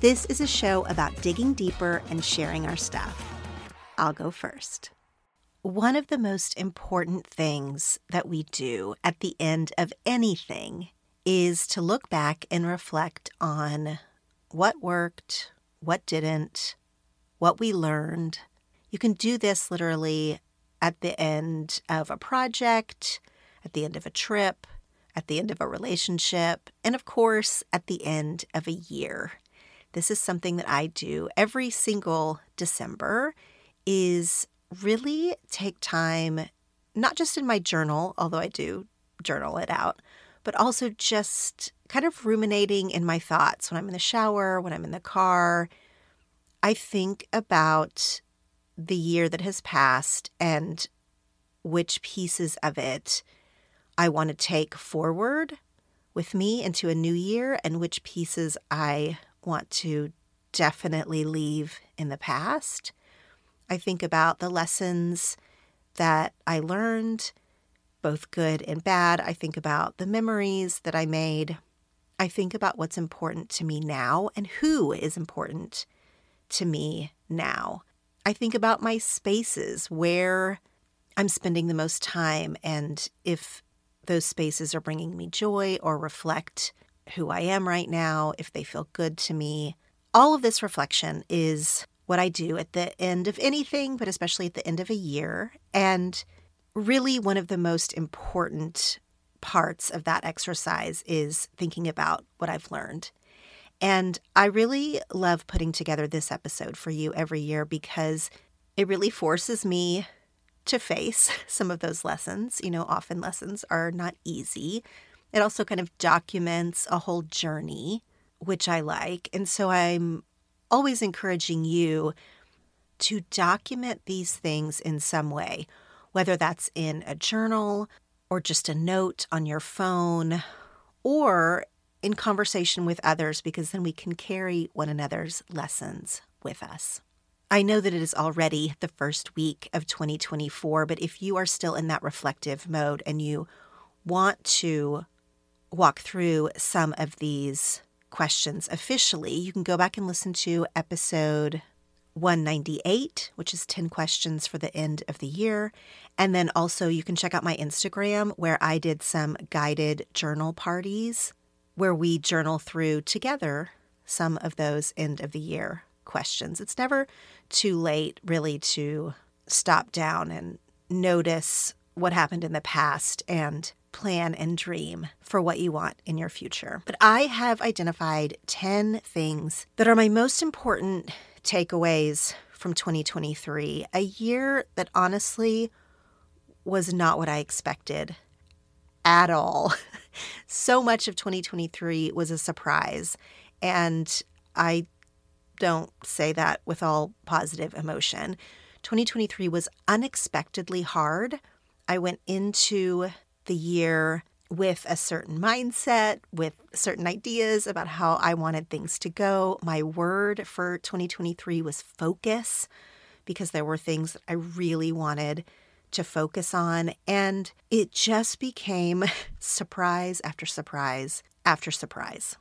This is a show about digging deeper and sharing our stuff. I'll go first. One of the most important things that we do at the end of anything is to look back and reflect on what worked, what didn't, what we learned. You can do this literally at the end of a project, at the end of a trip, at the end of a relationship, and of course, at the end of a year this is something that I do every single December is really take time not just in my journal, although I do journal it out, but also just kind of ruminating in my thoughts when I'm in the shower, when I'm in the car. I think about the year that has passed and which pieces of it I want to take forward with me into a new year and which pieces I want to definitely leave in the past. I think about the lessons that I learned, both good and bad. I think about the memories that I made. I think about what's important to me now and who is important to me now. I think about my spaces where I'm spending the most time and if those spaces are bringing me joy or reflect who I am right now, if they feel good to me. All of this reflection is what I do at the end of anything, but especially at the end of a year. And really, one of the most important parts of that exercise is thinking about what I've learned. And I really love putting together this episode for you every year because it really forces me to face some of those lessons. You know, often lessons are not easy. It also kind of documents a whole journey, which I like. And so I'm always encouraging you to document these things in some way, whether that's in a journal or just a note on your phone or in conversation with others, because then we can carry one another's lessons with us. I know that it is already the first week of 2024, but if you are still in that reflective mode and you want to walk through some of these questions officially, you can go back and listen to episode 198, which is 10 questions for the end of the year. And then also, you can check out my Instagram where I did some guided journal parties where we journal through together some of those end of the year questions. It's never too late, really, to stop down and notice what happened in the past and plan and dream for what you want in your future. But I have identified 10 things that are my most important takeaways from 2023, a year that honestly was not what I expected at all. so much of 2023 was a surprise. And I don't say that with all positive emotion. 2023 was unexpectedly hard. I went into the year with a certain mindset, with certain ideas about how I wanted things to go. My word for 2023 was focus because there were things that I really wanted to focus on. And it just became surprise after surprise after surprise.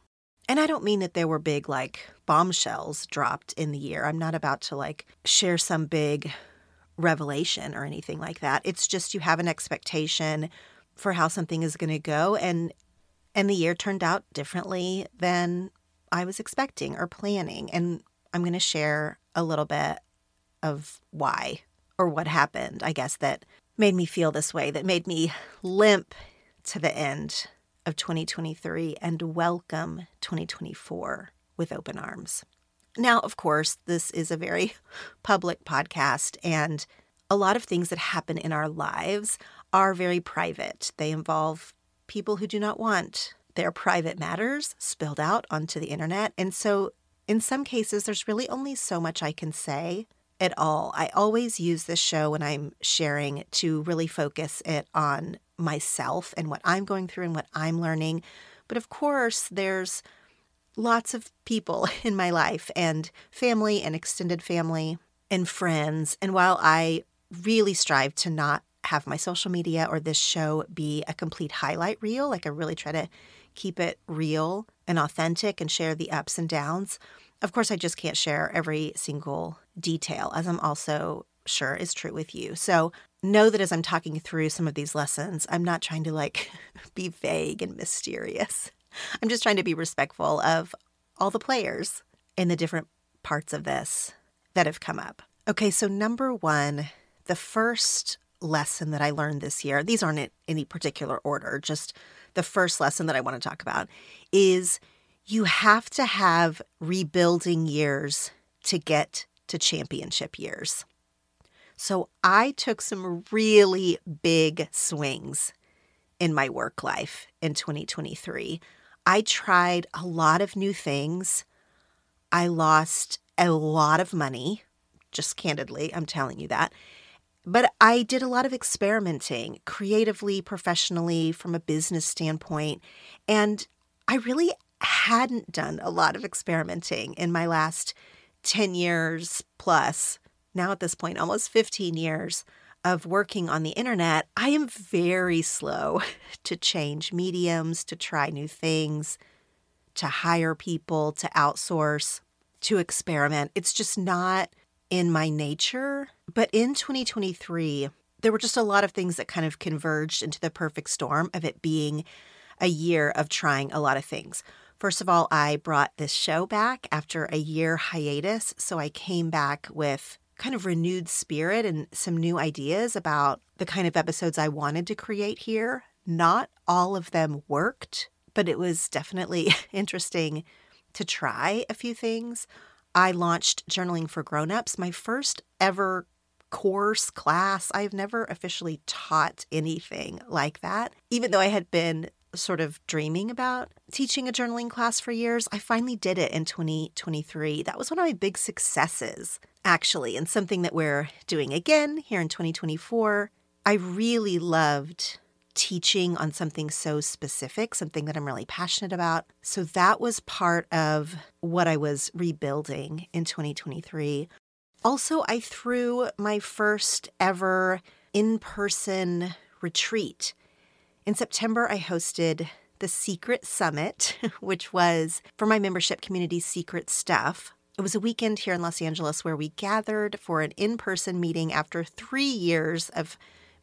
And I don't mean that there were big, like, bombshells dropped in the year. I'm not about to, like, share some big revelation or anything like that. It's just you have an expectation for how something is going to go and and the year turned out differently than I was expecting or planning and I'm going to share a little bit of why or what happened, I guess, that made me feel this way, that made me limp to the end of 2023 and welcome 2024 with open arms. Now, of course, this is a very public podcast, and a lot of things that happen in our lives are very private. They involve people who do not want their private matters spilled out onto the internet. And so, in some cases, there's really only so much I can say at all. I always use this show when I'm sharing to really focus it on myself and what I'm going through and what I'm learning. But of course, there's lots of people in my life and family and extended family and friends. And while I really strive to not have my social media or this show be a complete highlight reel, like I really try to keep it real and authentic and share the ups and downs. Of course, I just can't share every single detail, as I'm also sure is true with you. So know that as I'm talking through some of these lessons, I'm not trying to like be vague and mysterious. I'm just trying to be respectful of all the players in the different parts of this that have come up. Okay, so number one, the first lesson that I learned this year, these aren't in any particular order, just the first lesson that I want to talk about is you have to have rebuilding years to get to championship years. So I took some really big swings in my work life in 2023. I tried a lot of new things. I lost a lot of money, just candidly, I'm telling you that. But I did a lot of experimenting creatively, professionally, from a business standpoint. And I really hadn't done a lot of experimenting in my last 10 years plus, now at this point, almost 15 years of working on the internet, I am very slow to change mediums, to try new things, to hire people, to outsource, to experiment. It's just not in my nature. But in 2023, there were just a lot of things that kind of converged into the perfect storm of it being a year of trying a lot of things. First of all, I brought this show back after a year hiatus. So I came back with kind of renewed spirit and some new ideas about the kind of episodes I wanted to create here. Not all of them worked, but it was definitely interesting to try a few things. I launched Journaling for Grownups, my first ever course class. I've never officially taught anything like that, even though I had been sort of dreaming about teaching a journaling class for years, I finally did it in 2023. That was one of my big successes, actually, and something that we're doing again here in 2024. I really loved teaching on something so specific, something that I'm really passionate about. So that was part of what I was rebuilding in 2023. Also, I threw my first ever in person retreat in September, I hosted the Secret Summit, which was for my membership community Secret Stuff. It was a weekend here in Los Angeles where we gathered for an in person meeting after three years of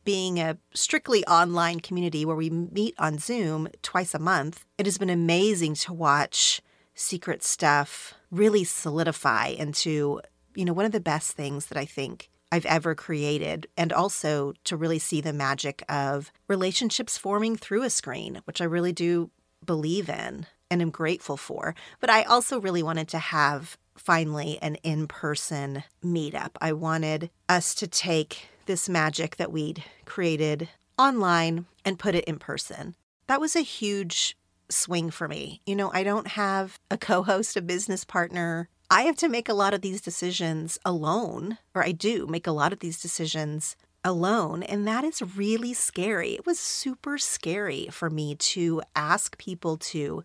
being a strictly online community where we meet on Zoom twice a month. It has been amazing to watch Secret Stuff really solidify into, you know, one of the best things that I think I've ever created, and also to really see the magic of relationships forming through a screen, which I really do believe in and am grateful for. But I also really wanted to have finally an in person meetup. I wanted us to take this magic that we'd created online and put it in person. That was a huge swing for me. You know, I don't have a co host, a business partner, I have to make a lot of these decisions alone, or I do make a lot of these decisions alone. And that is really scary. It was super scary for me to ask people to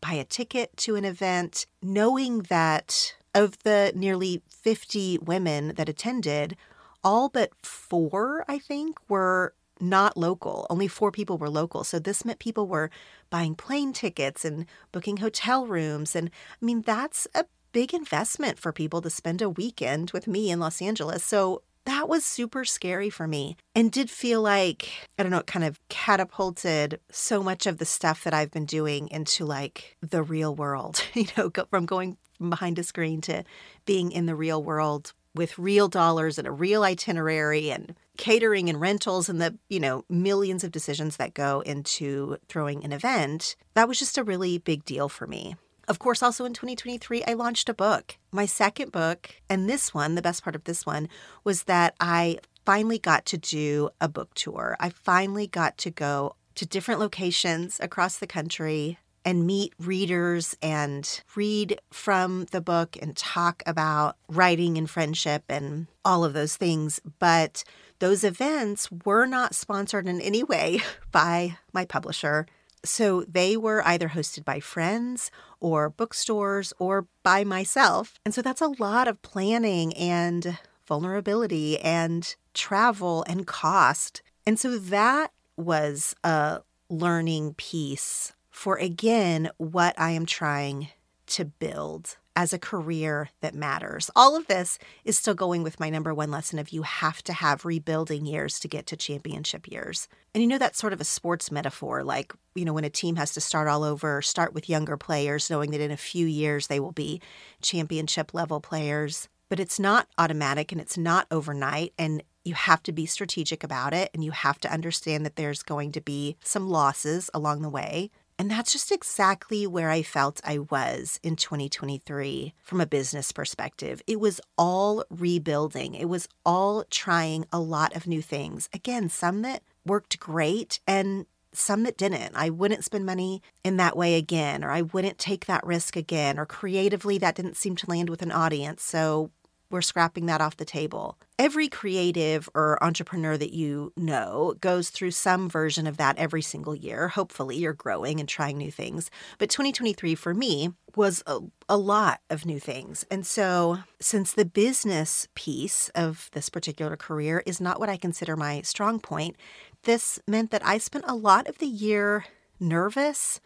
buy a ticket to an event, knowing that of the nearly 50 women that attended, all but four, I think, were not local. Only four people were local. So this meant people were buying plane tickets and booking hotel rooms. And I mean, that's a big investment for people to spend a weekend with me in Los Angeles. So that was super scary for me and did feel like, I don't know, it kind of catapulted so much of the stuff that I've been doing into like the real world, you know, go from going behind a screen to being in the real world with real dollars and a real itinerary and catering and rentals and the, you know, millions of decisions that go into throwing an event. That was just a really big deal for me. Of course, also in 2023, I launched a book, my second book. And this one, the best part of this one, was that I finally got to do a book tour. I finally got to go to different locations across the country and meet readers and read from the book and talk about writing and friendship and all of those things. But those events were not sponsored in any way by my publisher. So they were either hosted by friends or bookstores or by myself. And so that's a lot of planning and vulnerability and travel and cost. And so that was a learning piece for, again, what I am trying to build as a career that matters. All of this is still going with my number one lesson of you have to have rebuilding years to get to championship years. And you know, that's sort of a sports metaphor. Like, you know, when a team has to start all over, start with younger players, knowing that in a few years they will be championship level players. But it's not automatic and it's not overnight. And you have to be strategic about it and you have to understand that there's going to be some losses along the way. And that's just exactly where I felt I was in 2023 from a business perspective. It was all rebuilding, it was all trying a lot of new things. Again, some that worked great and some that didn't. I wouldn't spend money in that way again, or I wouldn't take that risk again, or creatively that didn't seem to land with an audience. So we're scrapping that off the table. Every creative or entrepreneur that you know goes through some version of that every single year. Hopefully, you're growing and trying new things. But 2023 for me was a, a lot of new things. And so, since the business piece of this particular career is not what I consider my strong point, this meant that I spent a lot of the year nervous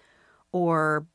or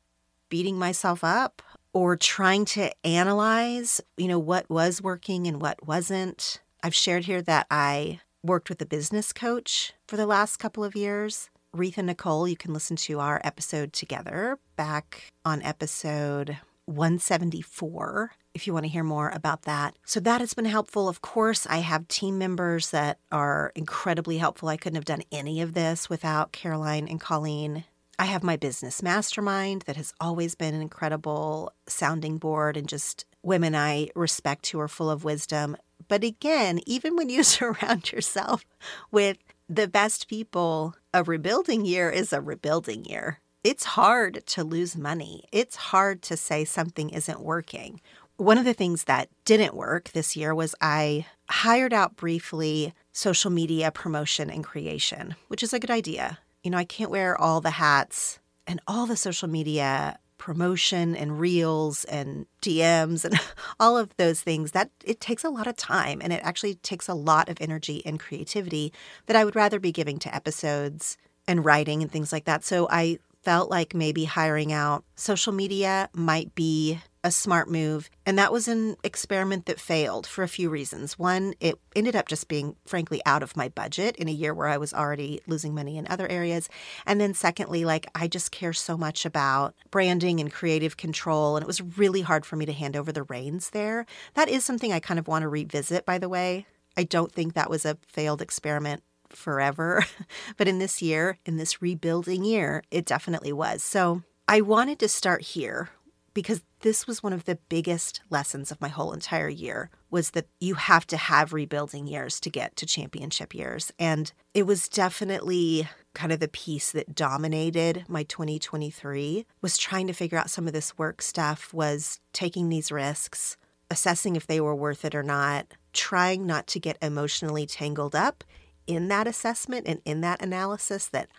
beating myself up or trying to analyze, you know, what was working and what wasn't. I've shared here that I worked with a business coach for the last couple of years. Retha Nichole, you can listen to our episode together back on episode 174 if you want to hear more about that. So that has been helpful. Of course, I have team members that are incredibly helpful. I couldn't have done any of this without Caroline and Colleen I have my business mastermind that has always been an incredible sounding board and just women I respect who are full of wisdom. But again, even when you surround yourself with the best people, a rebuilding year is a rebuilding year. It's hard to lose money. It's hard to say something isn't working. One of the things that didn't work this year was I hired out briefly social media promotion and creation, which is a good idea you know, I can't wear all the hats and all the social media promotion and reels and DMs and all of those things that it takes a lot of time and it actually takes a lot of energy and creativity that I would rather be giving to episodes and writing and things like that. So I felt like maybe hiring out social media might be a smart move. And that was an experiment that failed for a few reasons. One, it ended up just being, frankly, out of my budget in a year where I was already losing money in other areas. And then, secondly, like I just care so much about branding and creative control. And it was really hard for me to hand over the reins there. That is something I kind of want to revisit, by the way. I don't think that was a failed experiment forever. but in this year, in this rebuilding year, it definitely was. So I wanted to start here because this was one of the biggest lessons of my whole entire year was that you have to have rebuilding years to get to championship years. And it was definitely kind of the piece that dominated my 2023 was trying to figure out some of this work stuff was taking these risks assessing if they were worth it or not trying not to get emotionally tangled up in that assessment and in that analysis that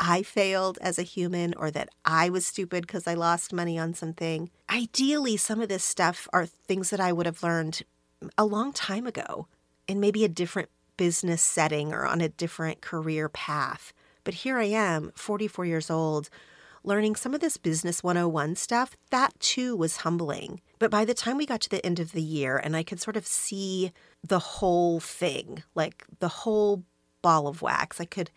I failed as a human or that I was stupid because I lost money on something. Ideally, some of this stuff are things that I would have learned a long time ago in maybe a different business setting or on a different career path. But here I am, 44 years old, learning some of this business 101 stuff. That too was humbling. But by the time we got to the end of the year and I could sort of see the whole thing, like the whole ball of wax, I could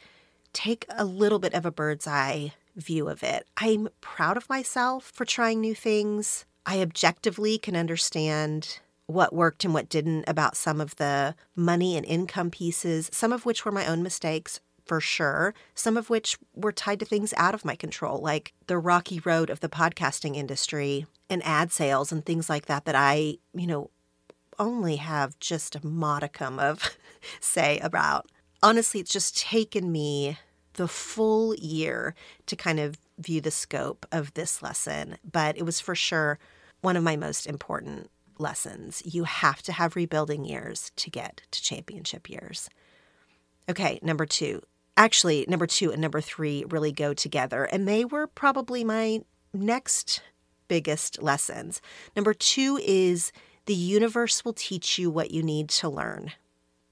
take a little bit of a bird's eye view of it. I'm proud of myself for trying new things. I objectively can understand what worked and what didn't about some of the money and income pieces, some of which were my own mistakes for sure, some of which were tied to things out of my control, like the rocky road of the podcasting industry and ad sales and things like that, that I, you know, only have just a modicum of say about honestly, it's just taken me the full year to kind of view the scope of this lesson, but it was for sure one of my most important lessons. You have to have rebuilding years to get to championship years. Okay, number two. Actually, number two and number three really go together, and they were probably my next biggest lessons. Number two is the universe will teach you what you need to learn.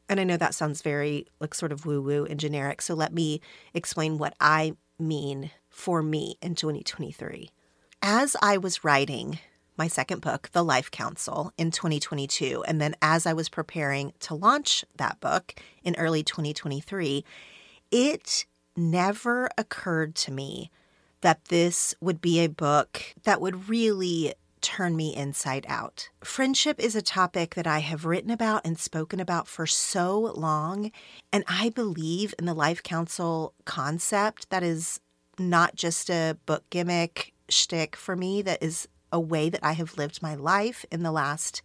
And I know that sounds very like sort of woo woo and generic. So let me explain what I mean for me in 2023. As I was writing my second book, The Life Council, in 2022, and then as I was preparing to launch that book in early 2023, it never occurred to me that this would be a book that would really turn me inside out. Friendship is a topic that I have written about and spoken about for so long. And I believe in the Life Council concept that is not just a book gimmick shtick for me, that is a way that I have lived my life in the last,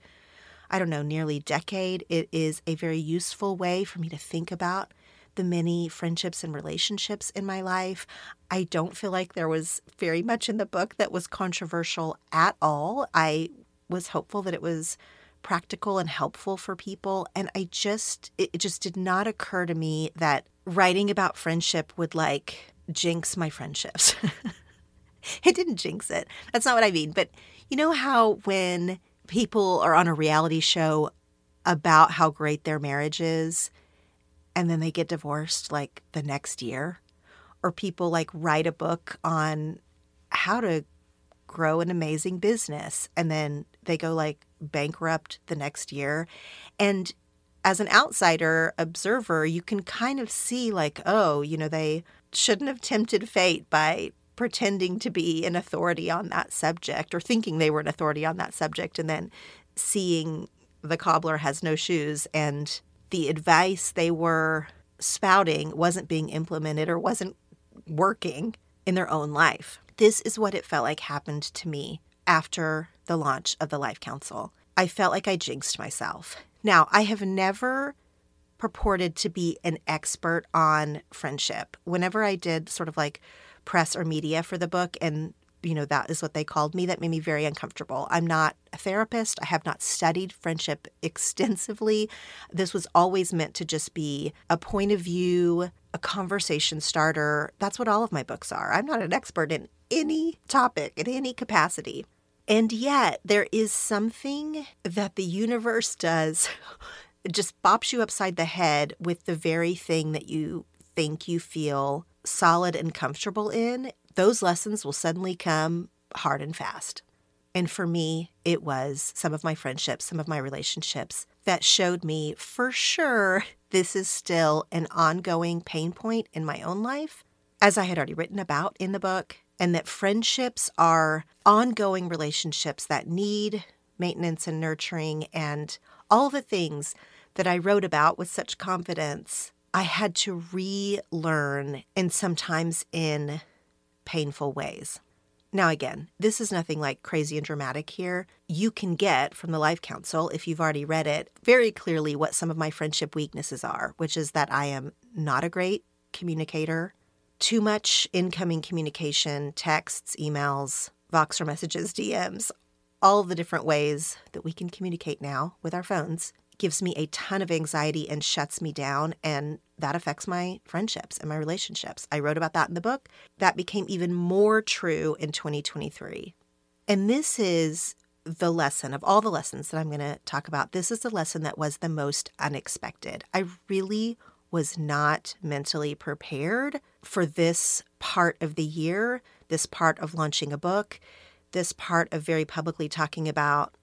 I don't know, nearly decade. It is a very useful way for me to think about the many friendships and relationships in my life. I don't feel like there was very much in the book that was controversial at all. I was hopeful that it was practical and helpful for people and I just it just did not occur to me that writing about friendship would like jinx my friendships. it didn't jinx it. That's not what I mean, but you know how when people are on a reality show about how great their marriage is and then they get divorced like the next year. Or people like write a book on how to grow an amazing business and then they go like bankrupt the next year. And as an outsider observer you can kind of see like oh you know they shouldn't have tempted fate by pretending to be an authority on that subject or thinking they were an authority on that subject and then seeing the cobbler has no shoes and the advice they were spouting wasn't being implemented or wasn't working in their own life. This is what it felt like happened to me after the launch of the Life Council. I felt like I jinxed myself. Now, I have never purported to be an expert on friendship. Whenever I did sort of like press or media for the book and you know, that is what they called me. That made me very uncomfortable. I'm not a therapist. I have not studied friendship extensively. This was always meant to just be a point of view, a conversation starter. That's what all of my books are. I'm not an expert in any topic, in any capacity. And yet, there is something that the universe does it just bops you upside the head with the very thing that you think you feel solid and comfortable in those lessons will suddenly come hard and fast. And for me, it was some of my friendships, some of my relationships that showed me for sure this is still an ongoing pain point in my own life, as I had already written about in the book, and that friendships are ongoing relationships that need maintenance and nurturing and all the things that I wrote about with such confidence, I had to relearn and sometimes in painful ways. Now, again, this is nothing like crazy and dramatic here. You can get from the Life Council, if you've already read it, very clearly what some of my friendship weaknesses are, which is that I am not a great communicator, too much incoming communication, texts, emails, Voxer messages, DMs, all the different ways that we can communicate now with our phones gives me a ton of anxiety and shuts me down. And that affects my friendships and my relationships. I wrote about that in the book. That became even more true in 2023. And this is the lesson of all the lessons that I'm going to talk about. This is the lesson that was the most unexpected. I really was not mentally prepared for this part of the year, this part of launching a book, this part of very publicly talking about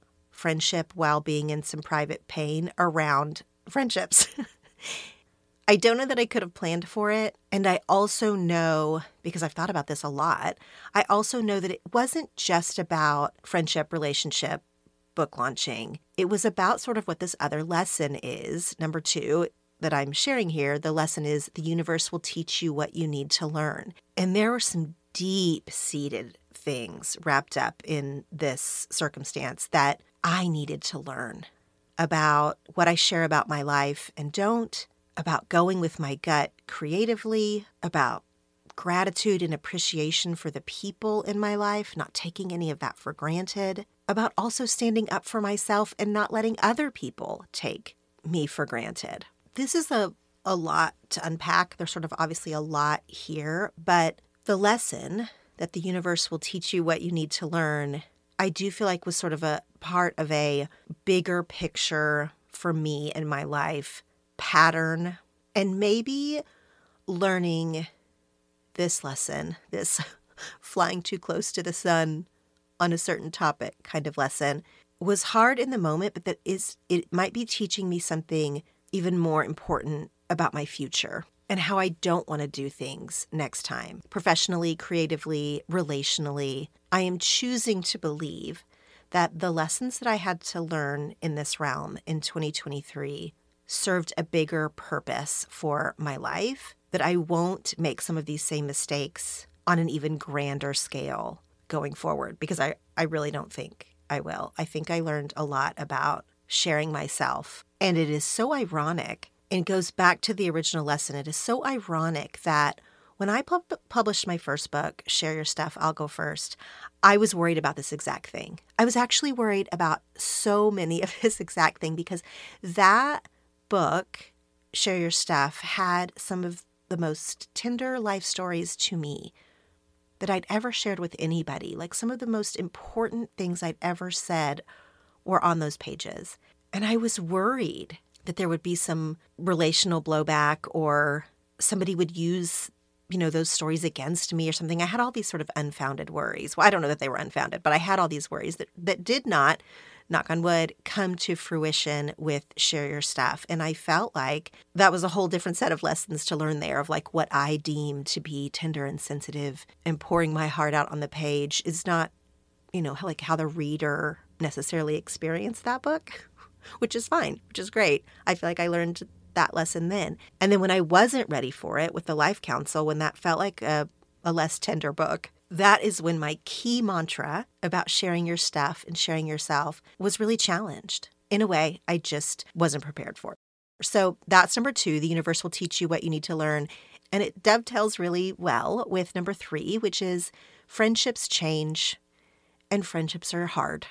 friendship while being in some private pain around friendships. I don't know that I could have planned for it. And I also know, because I've thought about this a lot, I also know that it wasn't just about friendship, relationship, book launching. It was about sort of what this other lesson is. Number two, that I'm sharing here, the lesson is the universe will teach you what you need to learn. And there were some deep seated things wrapped up in this circumstance that I needed to learn about what I share about my life and don't, about going with my gut creatively, about gratitude and appreciation for the people in my life, not taking any of that for granted, about also standing up for myself and not letting other people take me for granted. This is a, a lot to unpack. There's sort of obviously a lot here, but the lesson that the universe will teach you what you need to learn, I do feel like was sort of a part of a bigger picture for me in my life pattern and maybe learning this lesson, this flying too close to the sun on a certain topic kind of lesson was hard in the moment, but that is it might be teaching me something even more important about my future and how I don't want to do things next time, professionally, creatively, relationally. I am choosing to believe that the lessons that I had to learn in this realm in 2023 served a bigger purpose for my life, that I won't make some of these same mistakes on an even grander scale going forward, because I, I really don't think I will. I think I learned a lot about sharing myself. And it is so ironic and goes back to the original lesson. It is so ironic that when I pub- published my first book, Share Your Stuff, I'll Go First, I was worried about this exact thing. I was actually worried about so many of this exact thing because that book, Share Your Stuff, had some of the most tender life stories to me that I'd ever shared with anybody. Like some of the most important things I'd ever said were on those pages. And I was worried that there would be some relational blowback or somebody would use you know those stories against me or something i had all these sort of unfounded worries well i don't know that they were unfounded but i had all these worries that that did not knock on wood come to fruition with share your stuff and i felt like that was a whole different set of lessons to learn there of like what i deem to be tender and sensitive and pouring my heart out on the page is not you know like how the reader necessarily experienced that book which is fine, which is great. I feel like I learned that lesson then. And then when I wasn't ready for it with the Life Council, when that felt like a, a less tender book, that is when my key mantra about sharing your stuff and sharing yourself was really challenged in a way I just wasn't prepared for. So that's number two. The universe will teach you what you need to learn. And it dovetails really well with number three, which is friendships change and friendships are hard.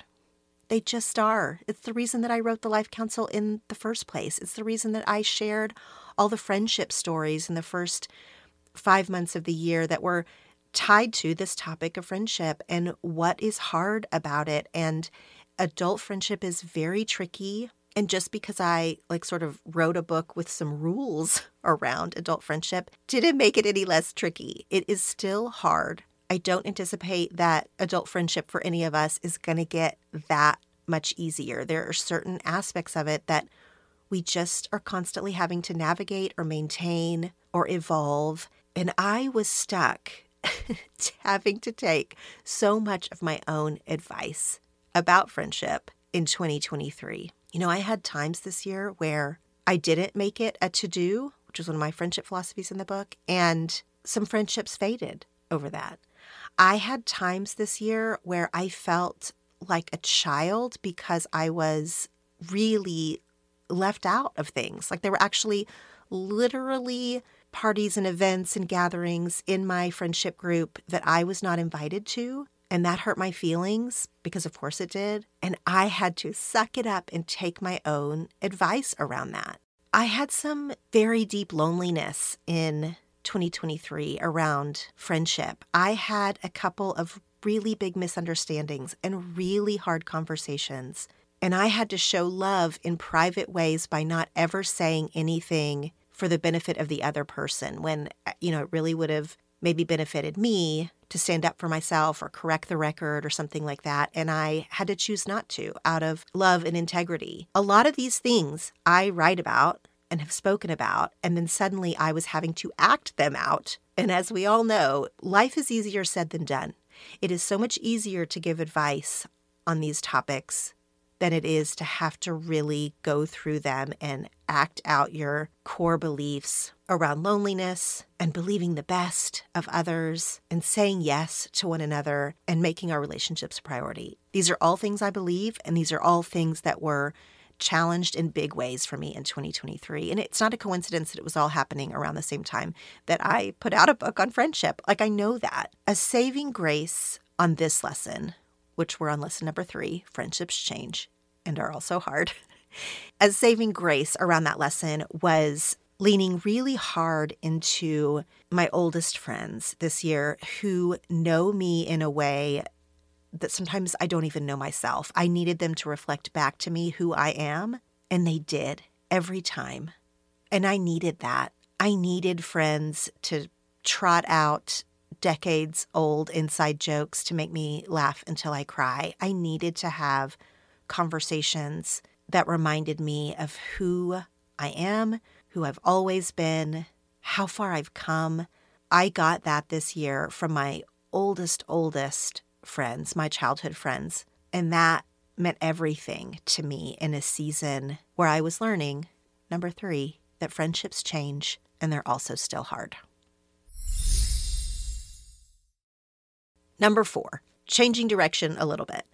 They just are. It's the reason that I wrote the Life Council in the first place. It's the reason that I shared all the friendship stories in the first five months of the year that were tied to this topic of friendship and what is hard about it. And adult friendship is very tricky. And just because I like sort of wrote a book with some rules around adult friendship didn't make it any less tricky. It is still hard. I don't anticipate that adult friendship for any of us is going to get that much easier. There are certain aspects of it that we just are constantly having to navigate or maintain or evolve. And I was stuck having to take so much of my own advice about friendship in 2023. You know, I had times this year where I didn't make it a to do, which was one of my friendship philosophies in the book, and some friendships faded over that. I had times this year where I felt like a child because I was really left out of things. Like there were actually literally parties and events and gatherings in my friendship group that I was not invited to. And that hurt my feelings because, of course, it did. And I had to suck it up and take my own advice around that. I had some very deep loneliness in 2023 around friendship. I had a couple of really big misunderstandings and really hard conversations. And I had to show love in private ways by not ever saying anything for the benefit of the other person when, uh, you know, it really would have maybe benefited me to stand up for myself or correct the record or something like that. And I had to choose not to out of love and integrity. A lot of these things I write about and have spoken about, and then suddenly I was having to act them out. And as we all know, life is easier said than done. It is so much easier to give advice on these topics than it is to have to really go through them and act out your core beliefs around loneliness and believing the best of others and saying yes to one another and making our relationships a priority. These are all things I believe, and these are all things that were challenged in big ways for me in 2023. And it's not a coincidence that it was all happening around the same time that I put out a book on friendship. Like, I know that. A saving grace on this lesson, which we're on lesson number three friendships change and are also hard. A saving grace around that lesson was leaning really hard into my oldest friends this year who know me in a way that sometimes I don't even know myself. I needed them to reflect back to me who I am, and they did every time. And I needed that. I needed friends to trot out decades old inside jokes to make me laugh until I cry. I needed to have conversations that reminded me of who I am, who I've always been, how far I've come. I got that this year from my oldest, oldest friends, my childhood friends. And that meant everything to me in a season where I was learning, number three, that friendships change and they're also still hard. Number four, changing direction a little bit.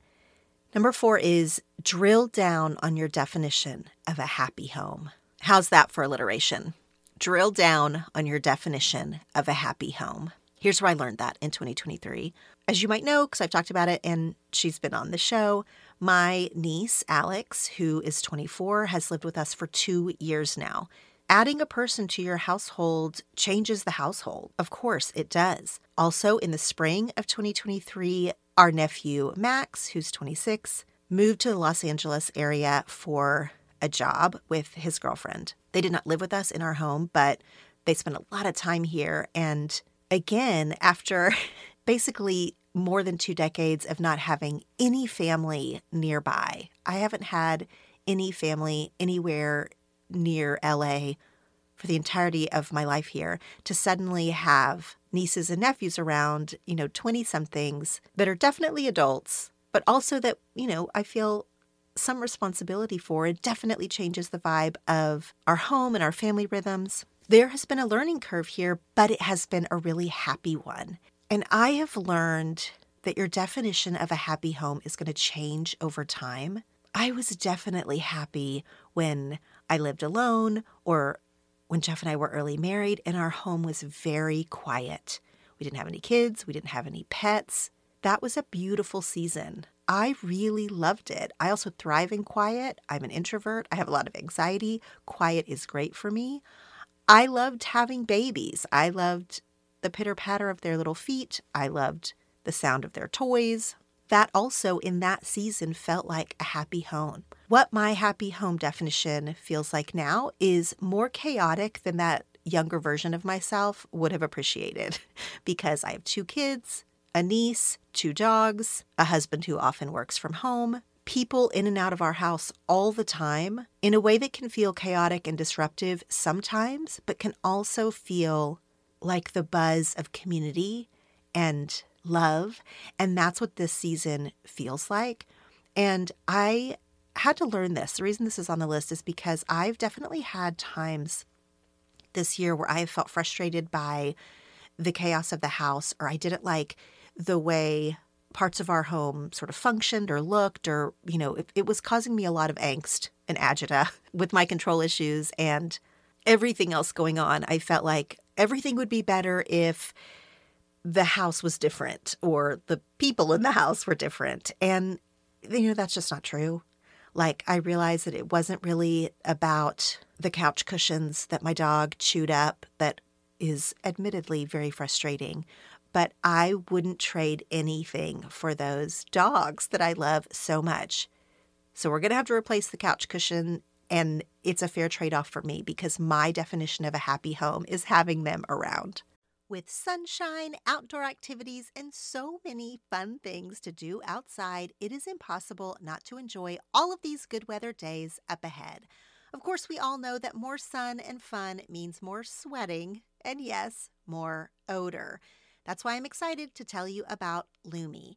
Number four is drill down on your definition of a happy home. How's that for alliteration? Drill down on your definition of a happy home. Here's where I learned that in 2023. As you might know, because I've talked about it and she's been on the show, my niece, Alex, who is 24, has lived with us for two years now. Adding a person to your household changes the household. Of course, it does. Also, in the spring of 2023, our nephew, Max, who's 26, moved to the Los Angeles area for a job with his girlfriend. They did not live with us in our home, but they spent a lot of time here. And again, after basically more than two decades of not having any family nearby, I haven't had any family anywhere near LA for the entirety of my life here to suddenly have nieces and nephews around, you know, 20 somethings that are definitely adults, but also that, you know, I feel some responsibility for. It definitely changes the vibe of our home and our family rhythms. There has been a learning curve here, but it has been a really happy one. And I have learned that your definition of a happy home is going to change over time. I was definitely happy when I lived alone or when Jeff and I were early married and our home was very quiet. We didn't have any kids, we didn't have any pets. That was a beautiful season. I really loved it. I also thrive in quiet. I'm an introvert. I have a lot of anxiety. Quiet is great for me. I loved having babies. I loved the pitter patter of their little feet. I loved the sound of their toys that also in that season felt like a happy home. What my happy home definition feels like now is more chaotic than that younger version of myself would have appreciated because I have two kids, a niece, two dogs, a husband who often works from home, people in and out of our house all the time in a way that can feel chaotic and disruptive sometimes, but can also feel like the buzz of community and love. And that's what this season feels like. And I had to learn this. The reason this is on the list is because I've definitely had times this year where I have felt frustrated by the chaos of the house, or I didn't like the way parts of our home sort of functioned or looked, or, you know, it, it was causing me a lot of angst and agita with my control issues and everything else going on. I felt like everything would be better if the house was different or the people in the house were different. And, you know, that's just not true. Like, I realized that it wasn't really about the couch cushions that my dog chewed up, that is admittedly very frustrating. But I wouldn't trade anything for those dogs that I love so much. So we're going to have to replace the couch cushion. And it's a fair trade off for me because my definition of a happy home is having them around. With sunshine, outdoor activities, and so many fun things to do outside, it is impossible not to enjoy all of these good weather days up ahead. Of course, we all know that more sun and fun means more sweating, and yes, more odor. That's why I'm excited to tell you about Lume.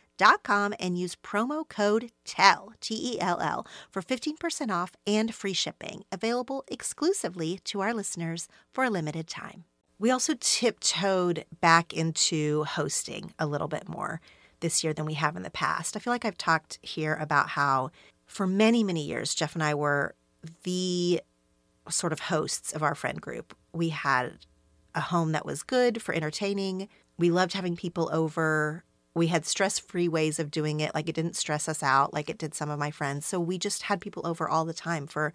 com and use promo code TELL, T E L L, for 15% off and free shipping, available exclusively to our listeners for a limited time. We also tiptoed back into hosting a little bit more this year than we have in the past. I feel like I've talked here about how for many, many years, Jeff and I were the sort of hosts of our friend group. We had a home that was good for entertaining. We loved having people over we had stress free ways of doing it. Like it didn't stress us out like it did some of my friends. So we just had people over all the time for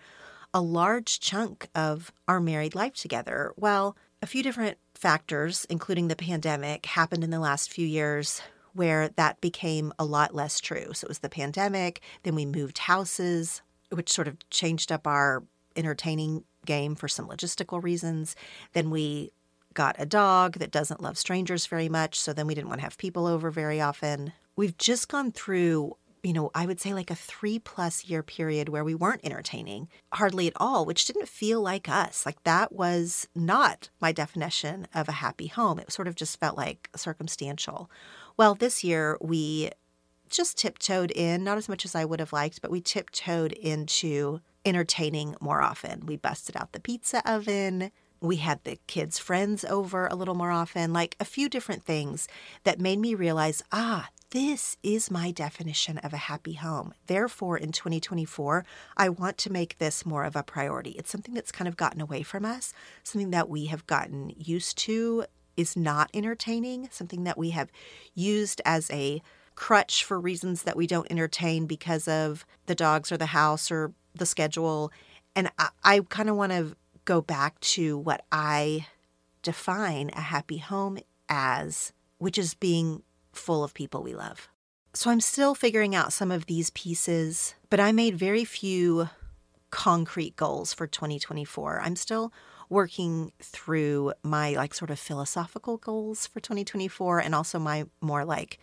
a large chunk of our married life together. Well, a few different factors, including the pandemic, happened in the last few years where that became a lot less true. So it was the pandemic, then we moved houses, which sort of changed up our entertaining game for some logistical reasons. Then we got a dog that doesn't love strangers very much, so then we didn't want to have people over very often. We've just gone through, you know, I would say like a three plus year period where we weren't entertaining hardly at all, which didn't feel like us. Like that was not my definition of a happy home. It sort of just felt like circumstantial. Well, this year we just tiptoed in, not as much as I would have liked, but we tiptoed into entertaining more often. We busted out the pizza oven we had the kids' friends over a little more often, like a few different things that made me realize ah, this is my definition of a happy home. Therefore, in 2024, I want to make this more of a priority. It's something that's kind of gotten away from us, something that we have gotten used to is not entertaining, something that we have used as a crutch for reasons that we don't entertain because of the dogs or the house or the schedule. And I, I kind of want to go back to what I define a happy home as, which is being full of people we love. So I'm still figuring out some of these pieces, but I made very few concrete goals for 2024. I'm still working through my like sort of philosophical goals for 2024 and also my more like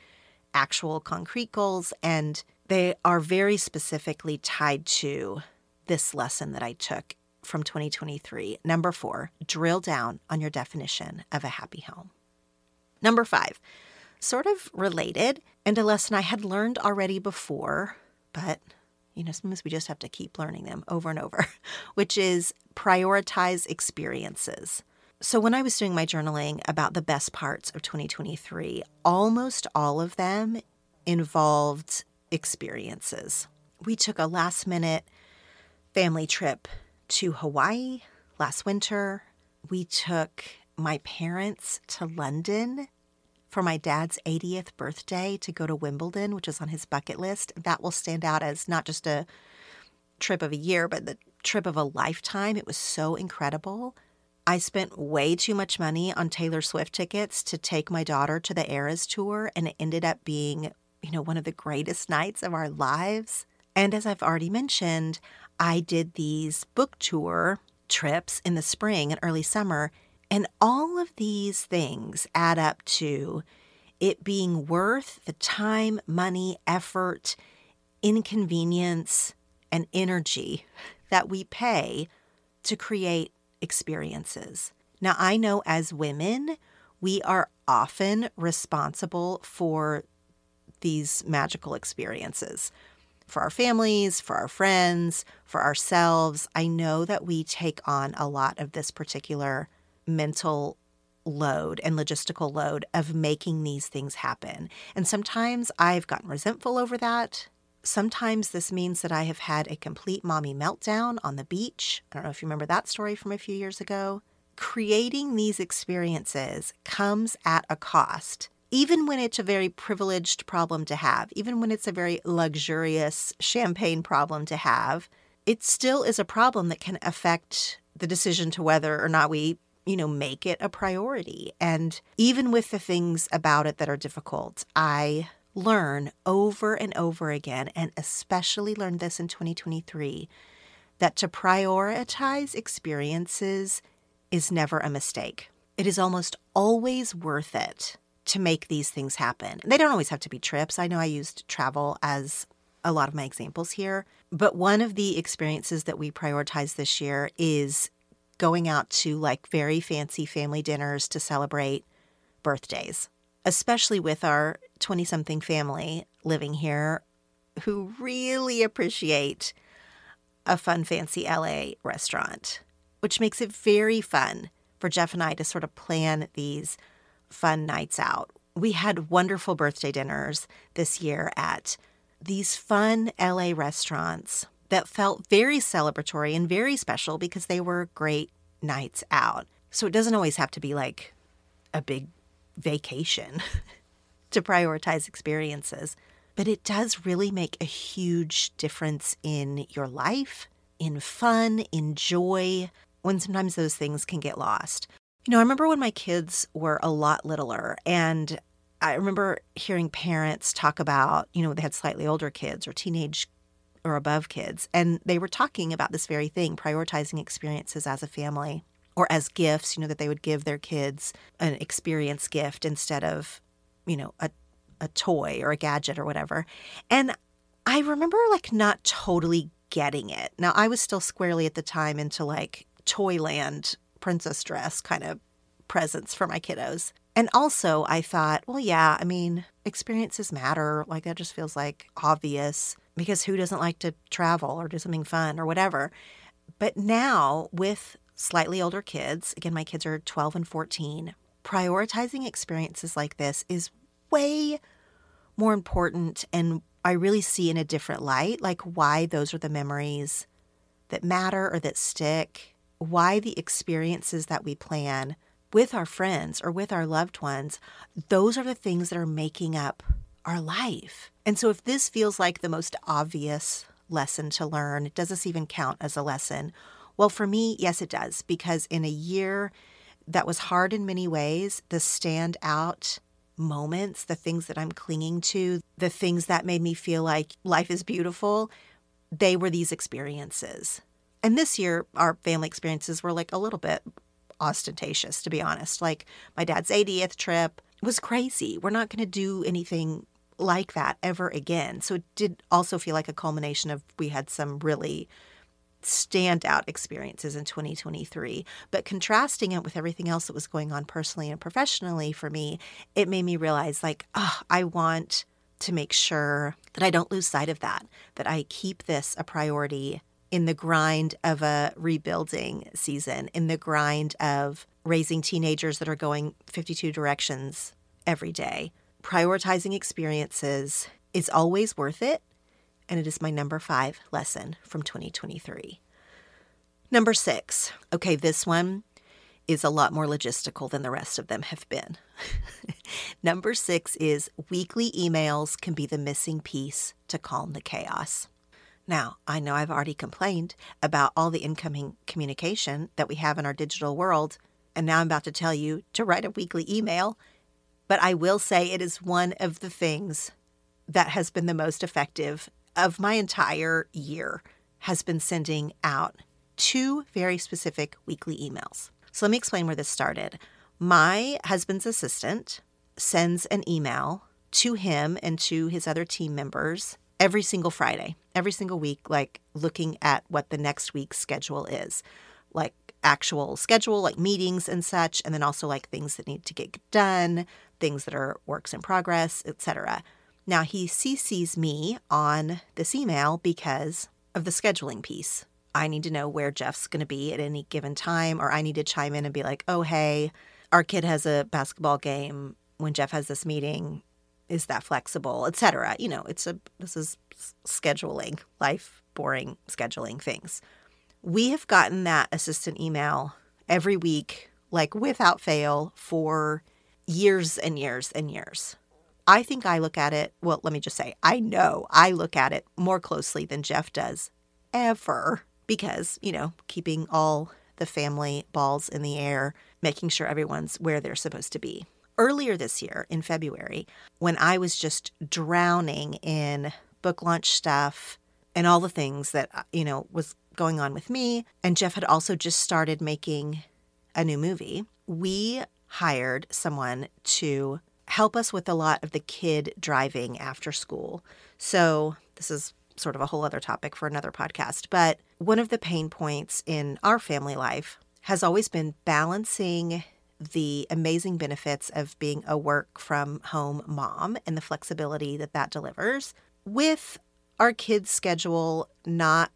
actual concrete goals and they are very specifically tied to this lesson that I took from 2023. Number 4, drill down on your definition of a happy home. Number 5, sort of related and a lesson I had learned already before, but you know, sometimes we just have to keep learning them over and over, which is prioritize experiences. So, when I was doing my journaling about the best parts of 2023, almost all of them involved experiences. We took a last minute family trip to Hawaii last winter. We took my parents to London for my dad's 80th birthday to go to Wimbledon, which is on his bucket list. That will stand out as not just a trip of a year, but the trip of a lifetime. It was so incredible. I spent way too much money on Taylor Swift tickets to take my daughter to the Eras tour, and it ended up being, you know, one of the greatest nights of our lives. And as I've already mentioned, I did these book tour trips in the spring and early summer, and all of these things add up to it being worth the time, money, effort, inconvenience, and energy that we pay to create experiences. Now, I know as women, we are often responsible for these magical experiences for our families, for our friends, for ourselves. I know that we take on a lot of this particular mental load and logistical load of making these things happen. And sometimes I've gotten resentful over that. Sometimes this means that I have had a complete mommy meltdown on the beach. I don't know if you remember that story from a few years ago. Creating these experiences comes at a cost, even when it's a very privileged problem to have, even when it's a very luxurious champagne problem to have. It still is a problem that can affect the decision to whether or not we you know, make it a priority. And even with the things about it that are difficult, I learn over and over again, and especially learned this in 2023, that to prioritize experiences is never a mistake. It is almost always worth it to make these things happen. They don't always have to be trips. I know I used travel as a lot of my examples here, but one of the experiences that we prioritize this year is going out to like very fancy family dinners to celebrate birthdays, especially with our 20 something family living here who really appreciate a fun, fancy LA restaurant, which makes it very fun for Jeff and I to sort of plan these fun nights out. We had wonderful birthday dinners this year at these fun LA restaurants that felt very celebratory and very special because they were great nights out. So it doesn't always have to be like a big vacation to prioritize experiences, but it does really make a huge difference in your life, in fun, in joy, when sometimes those things can get lost. You know, I remember when my kids were a lot littler and I remember hearing parents talk about, you know, they had slightly older kids or teenage or above kids. And they were talking about this very thing, prioritizing experiences as a family or as gifts, you know, that they would give their kids an experience gift instead of, you know, a, a toy or a gadget or whatever. And I remember like not totally getting it. Now, I was still squarely at the time into like Toyland princess dress kind of presents for my kiddos. And also, I thought, well, yeah, I mean, experiences matter. Like, that just feels like obvious because who doesn't like to travel or do something fun or whatever? But now, with slightly older kids, again, my kids are 12 and 14, prioritizing experiences like this is way more important and I really see in a different light, like why those are the memories that matter or that stick, why the experiences that we plan with our friends or with our loved ones, those are the things that are making up our life. And so if this feels like the most obvious lesson to learn, does this even count as a lesson? Well, for me, yes, it does, because in a year that was hard in many ways, the standout moments, the things that I'm clinging to, the things that made me feel like life is beautiful, they were these experiences. And this year, our family experiences were like a little bit ostentatious, to be honest. Like my dad's 80th trip was crazy. We're not going to do anything like that ever again. So it did also feel like a culmination of we had some really standout experiences in 2023. But contrasting it with everything else that was going on personally and professionally for me, it made me realize like, oh, I want to make sure that I don't lose sight of that, that I keep this a priority in the grind of a rebuilding season, in the grind of raising teenagers that are going 52 directions every day. Prioritizing experiences is always worth it and it is my number five lesson from 2023. Number six. Okay, this one is a lot more logistical than the rest of them have been. number six is weekly emails can be the missing piece to calm the chaos. Now, I know I've already complained about all the incoming communication that we have in our digital world, and now I'm about to tell you to write a weekly email. But I will say it is one of the things that has been the most effective of my entire year has been sending out two very specific weekly emails. So let me explain where this started. My husband's assistant sends an email to him and to his other team members every single Friday, every single week, like looking at what the next week's schedule is, like actual schedule, like meetings and such, and then also like things that need to get done, things that are works in progress, etc. Now, he CCs me on this email because of the scheduling piece. I need to know where Jeff's going to be at any given time, or I need to chime in and be like, oh, hey, our kid has a basketball game when Jeff has this meeting. Is that flexible, etc. You know, it's a this is scheduling, life boring scheduling things. We have gotten that assistant email every week, like without fail, for years and years and years. I think I look at it, well, let me just say, I know I look at it more closely than Jeff does ever because, you know, keeping all the family balls in the air, making sure everyone's where they're supposed to be. Earlier this year in February, when I was just drowning in book launch stuff and all the things that, uh, you know, was going on with me, and Jeff had also just started making a new movie, we hired someone to help us with a lot of the kid driving after school. So, this is sort of a whole other topic for another podcast, but one of the pain points in our family life has always been balancing the amazing benefits of being a work from home mom and the flexibility that that delivers with our kids' schedule not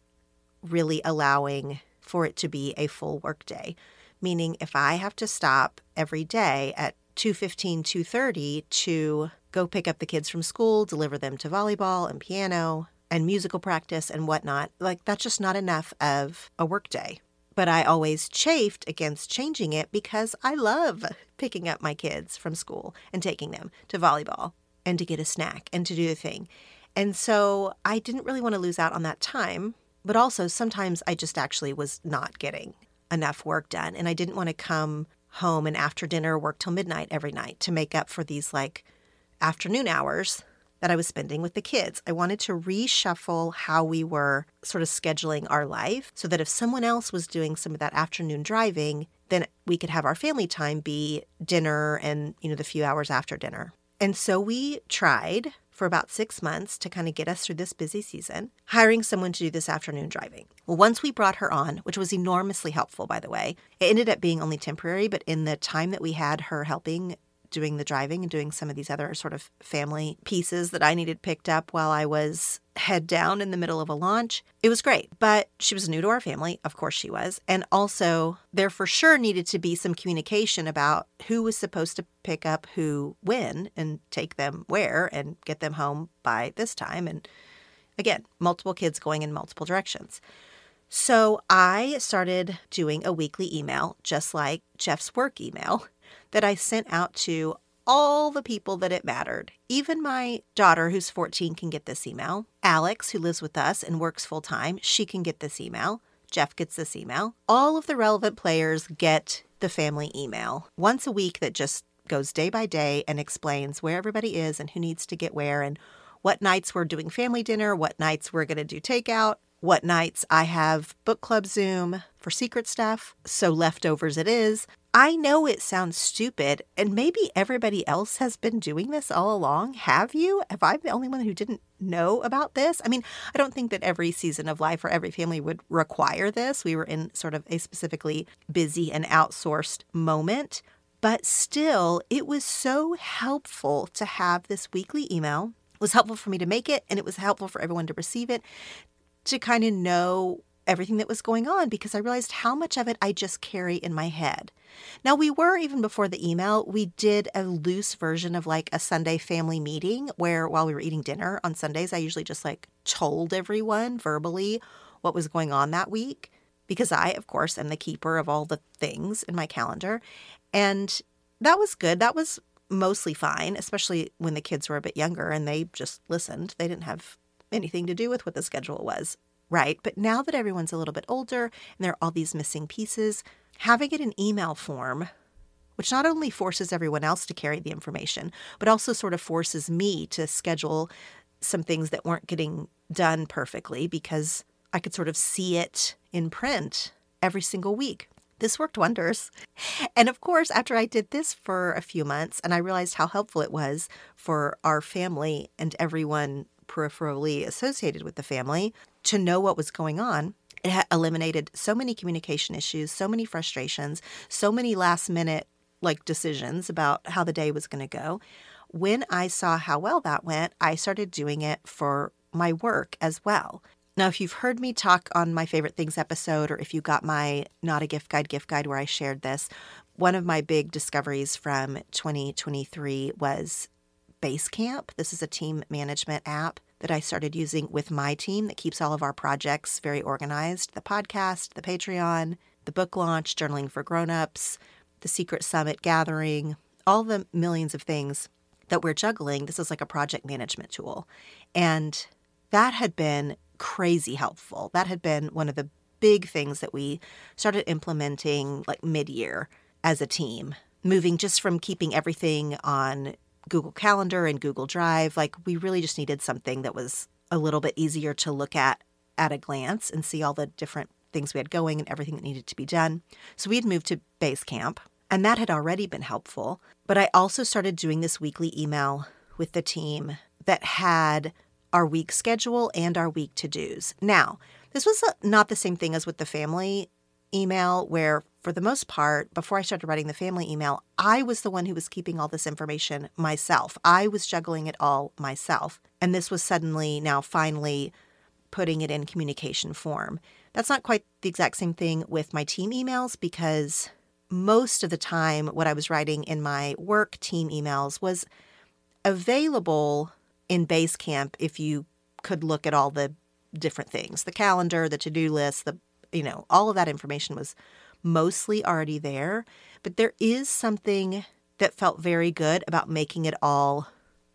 really allowing for it to be a full workday. Meaning, if I have to stop every day at 2.15 2.30 to go pick up the kids from school deliver them to volleyball and piano and musical practice and whatnot like that's just not enough of a workday but i always chafed against changing it because i love picking up my kids from school and taking them to volleyball and to get a snack and to do the thing. And so i didn't really want to lose out on that time but also sometimes i just actually was not getting enough work done and i didn't want to come home and after dinner work till midnight every night to make up for these like afternoon hours that I was spending with the kids. I wanted to reshuffle how we were sort of scheduling our life so that if someone else was doing some of that afternoon driving, then we could have our family time be dinner and, you know, the few hours after dinner. And so we tried for about six months to kind of get us through this busy season, hiring someone to do this afternoon driving. Well, once we brought her on, which was enormously helpful, by the way, it ended up being only temporary, but in the time that we had her helping doing the driving and doing some of these other sort of family pieces that I needed picked up while I was head down in the middle of a launch. It was great, but she was new to our family. Of course she was. And also, there for sure needed to be some communication about who was supposed to pick up who when and take them where and get them home by this time. And again, multiple kids going in multiple directions. So I started doing a weekly email, just like Jeff's work email, that I sent out to all the people that it mattered. Even my daughter, who's 14, can get this email. Alex, who lives with us and works full time, she can get this email. Jeff gets this email. All of the relevant players get the family email once a week that just goes day by day and explains where everybody is and who needs to get where and what nights we're doing family dinner, what nights we're going to do takeout, what nights I have book club Zoom for secret stuff. So leftovers it is. I know it sounds stupid, and maybe everybody else has been doing this all along. Have you? Have I the only one who didn't know about this? I mean, I don't think that every season of life or every family would require this. We were in sort of a specifically busy and outsourced moment. But still, it was so helpful to have this weekly email. It was helpful for me to make it, and it was helpful for everyone to receive it to kind of know everything that was going on because I realized how much of it I just carry in my head. Now, we were, even before the email, we did a loose version of like a Sunday family meeting where while we were eating dinner on Sundays, I usually just like told everyone verbally what was going on that week because I, of course, am the keeper of all the things in my calendar. And that was good. That was mostly fine, especially when the kids were a bit younger and they just listened. They didn't have anything to do with what the schedule was, right? But now that everyone's a little bit older and there are all these missing pieces, having it in email form, which not only forces everyone else to carry the information, but also sort of forces me to schedule some things that weren't getting done perfectly because I could sort of see it in print every single week. This worked wonders. And of course, after I did this for a few months and I realized how helpful it was for our family and everyone peripherally associated with the family to know what was going on. It had eliminated so many communication issues, so many frustrations, so many last minute like decisions about how the day was going to go. When I saw how well that went, I started doing it for my work as well. Now, if you've heard me talk on my favorite things episode, or if you got my Not a Gift Guide gift guide where I shared this, one of my big discoveries from 2023 was Basecamp. This is a team management app that I started using with my team that keeps all of our projects very organized the podcast, the Patreon, the book launch, Journaling for Grownups, the Secret Summit gathering, all the millions of things that we're juggling. This is like a project management tool. And that had been crazy helpful. That had been one of the big things that we started implementing like mid year as a team, moving just from keeping everything on Google Calendar and Google Drive. Like we really just needed something that was a little bit easier to look at at a glance and see all the different things we had going and everything that needed to be done. So we had moved to Basecamp, and that had already been helpful. But I also started doing this weekly email with the team that had our week schedule and our week to dos. Now, this was uh, not the same thing as with the family email, where for the most part, before I started writing the family email, I was the one who was keeping all this information myself. I was juggling it all myself. And this was suddenly now finally putting it in communication form. That's not quite the exact same thing with my team emails because most of the time, what I was writing in my work team emails was available in Basecamp if you could look at all the different things the calendar, the to do list, the, you know, all of that information was mostly already there. But there is something that felt very good about making it all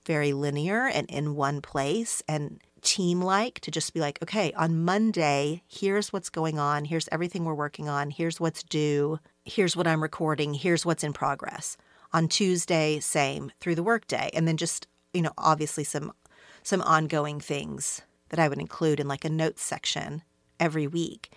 very linear and in one place and team like to just be like, okay, on Monday, here's what's going on. Here's everything we're working on. Here's what's due. Here's what I'm recording. Here's what's in progress. On Tuesday, same through the workday. And then just, you know, obviously some some ongoing things that I would include in like a notes section every week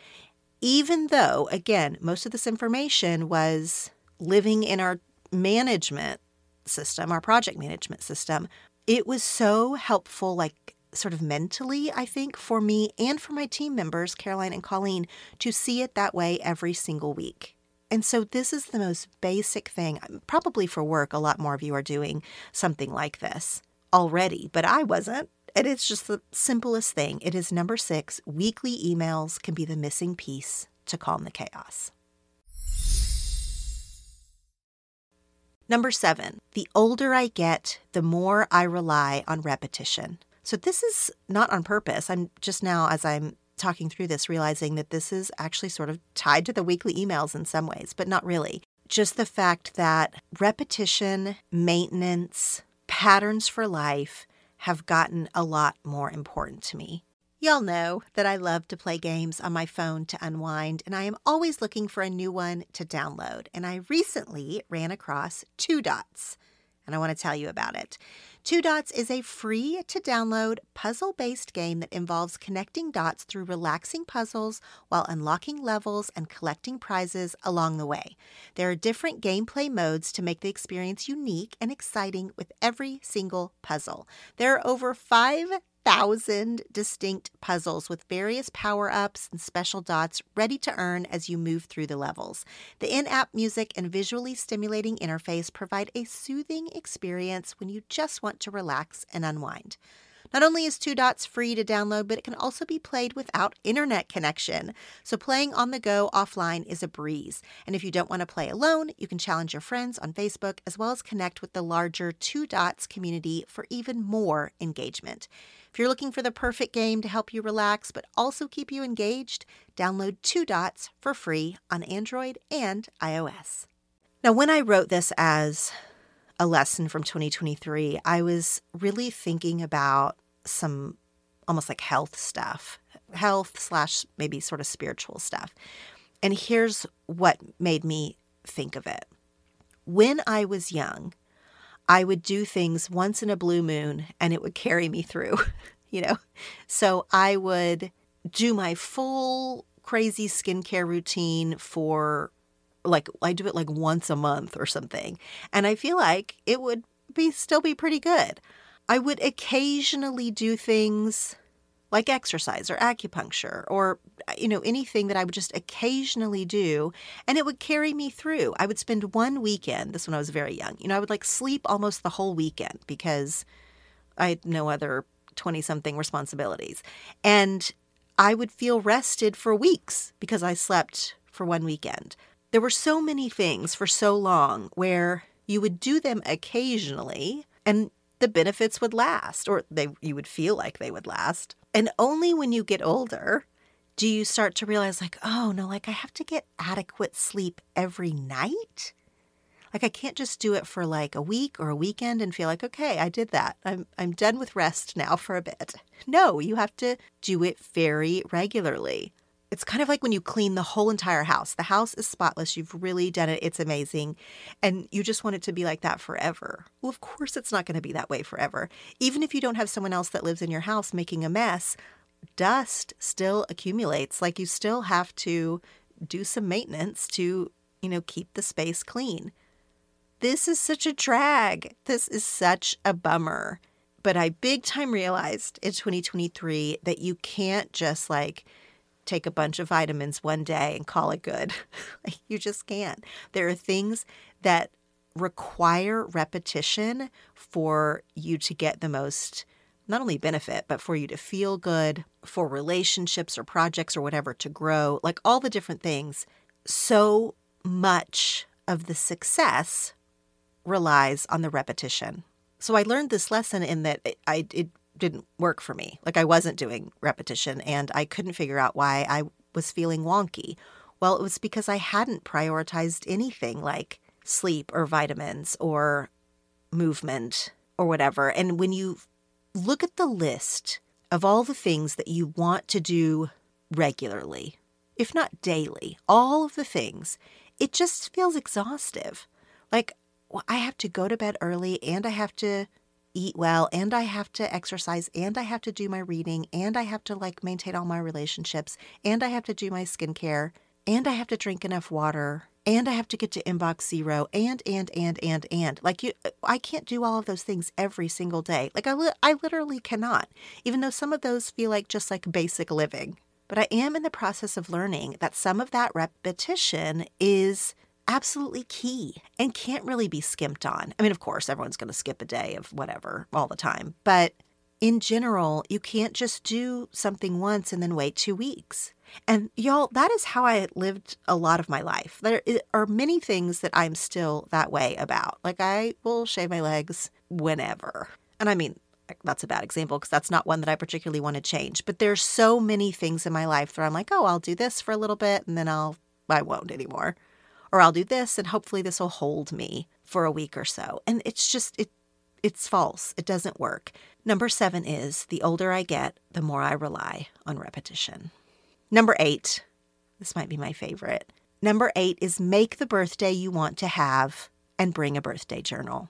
even though, again, most of this information was living in our management system, our project management system, it was so helpful, like sort of mentally, I think, for me and for my team members, Caroline and Colleen, to see it that way every single week. And so, this is the most basic thing. Probably for work, a lot more of you are doing something like this already, but I wasn't. And it's just the simplest thing. It is number six weekly emails can be the missing piece to calm the chaos. Number seven, the older I get, the more I rely on repetition. So, this is not on purpose. I'm just now, as I'm talking through this, realizing that this is actually sort of tied to the weekly emails in some ways, but not really. Just the fact that repetition, maintenance, patterns for life have gotten a lot more important to me. Y'all know that I love to play games on my phone to unwind, and I am always looking for a new one to download. And I recently ran across Two Dots, and I want to tell you about it. Two Dots is a free to download puzzle based game that involves connecting dots through relaxing puzzles while unlocking levels and collecting prizes along the way. There are different gameplay modes to make the experience unique and exciting with every single puzzle. There are over 5 thousand distinct puzzles with various power ups and special dots ready to earn as you move through the levels. The in app music and visually stimulating interface provide a soothing experience when you just want to relax and unwind. Not only is Two Dots free to download, but it can also be played without internet connection. So playing on the go offline is a breeze. And if you don't want to play alone, you can challenge your friends on Facebook as well as connect with the larger Two Dots community for even more engagement. If you're looking for the perfect game to help you relax but also keep you engaged, download Two Dots for free on Android and iOS. Now, when I wrote this as a lesson from 2023, I was really thinking about some almost like health stuff, health slash maybe sort of spiritual stuff. And here's what made me think of it. When I was young, I would do things once in a blue moon and it would carry me through, you know? So I would do my full crazy skincare routine for like I do it like once a month or something. And I feel like it would be still be pretty good. I would occasionally do things like exercise or acupuncture or uh, you know anything that I would just occasionally do and it would carry me through. I would spend one weekend, this when I was very young. You know, I would like sleep almost the whole weekend because I had no other 20 something responsibilities. And I would feel rested for weeks because I slept for one weekend. There were so many things for so long where you would do them occasionally and the benefits would last or they you would feel like they would last. And only when you get older do you start to realize like, oh no, like I have to get adequate sleep every night? Like I can't just do it for like a week or a weekend and feel like, okay, I did that. I'm I'm done with rest now for a bit. No, you have to do it very regularly. It's kind of like when you clean the whole entire house. The house is spotless. You've really done it. It's amazing. And you just want it to be like that forever. Well, of course, it's not going to be that way forever. Even if you don't have someone else that lives in your house making a mess, dust still accumulates. Like you still have to do some maintenance to, you know, keep the space clean. This is such a drag. This is such a bummer. But I big time realized in 2023 that you can't just like, take a bunch of vitamins one day and call it good. you just can't. There are things that require repetition for you to get the most not only benefit, but for you to feel good, for relationships or projects or whatever to grow, like all the different things. So much of the success relies on the repetition. So I learned this lesson in that I it didn't work for me. Like I wasn't doing repetition and I couldn't figure out why I was feeling wonky. Well, it was because I hadn't prioritized anything like sleep or vitamins or movement or whatever. And when you look at the list of all the things that you want to do regularly, if not daily, all of the things, it just feels exhaustive. Like, well, I have to go to bed early and I have to eat well and I have to exercise and I have to do my reading and I have to like maintain all my relationships and I have to do my skincare and I have to drink enough water and I have to get to inbox zero and and and and and like you I can't do all of those things every single day. Like I li- I literally cannot. Even though some of those feel like just like basic living. But I am in the process of learning that some of that repetition is absolutely key and can't really be skimped on. I mean, of course, everyone's going to skip a day of whatever all the time, but in general, you can't just do something once and then wait two weeks. And y'all, that is how I lived a lot of my life. There are many things that I'm still that way about. Like, I will shave my legs whenever. And I mean, that's a bad example because that's not one that I particularly want to change. But there's so many things in my life where I'm like, oh, I'll do this for a little bit and then I'll, I won't anymore. Or I'll do this and hopefully this will hold me for a week or so. And it's just, it, it's false. It doesn't work. Number seven is the older I get, the more I rely on repetition. Number eight, this might be my favorite. Number eight is make the birthday you want to have and bring a birthday journal.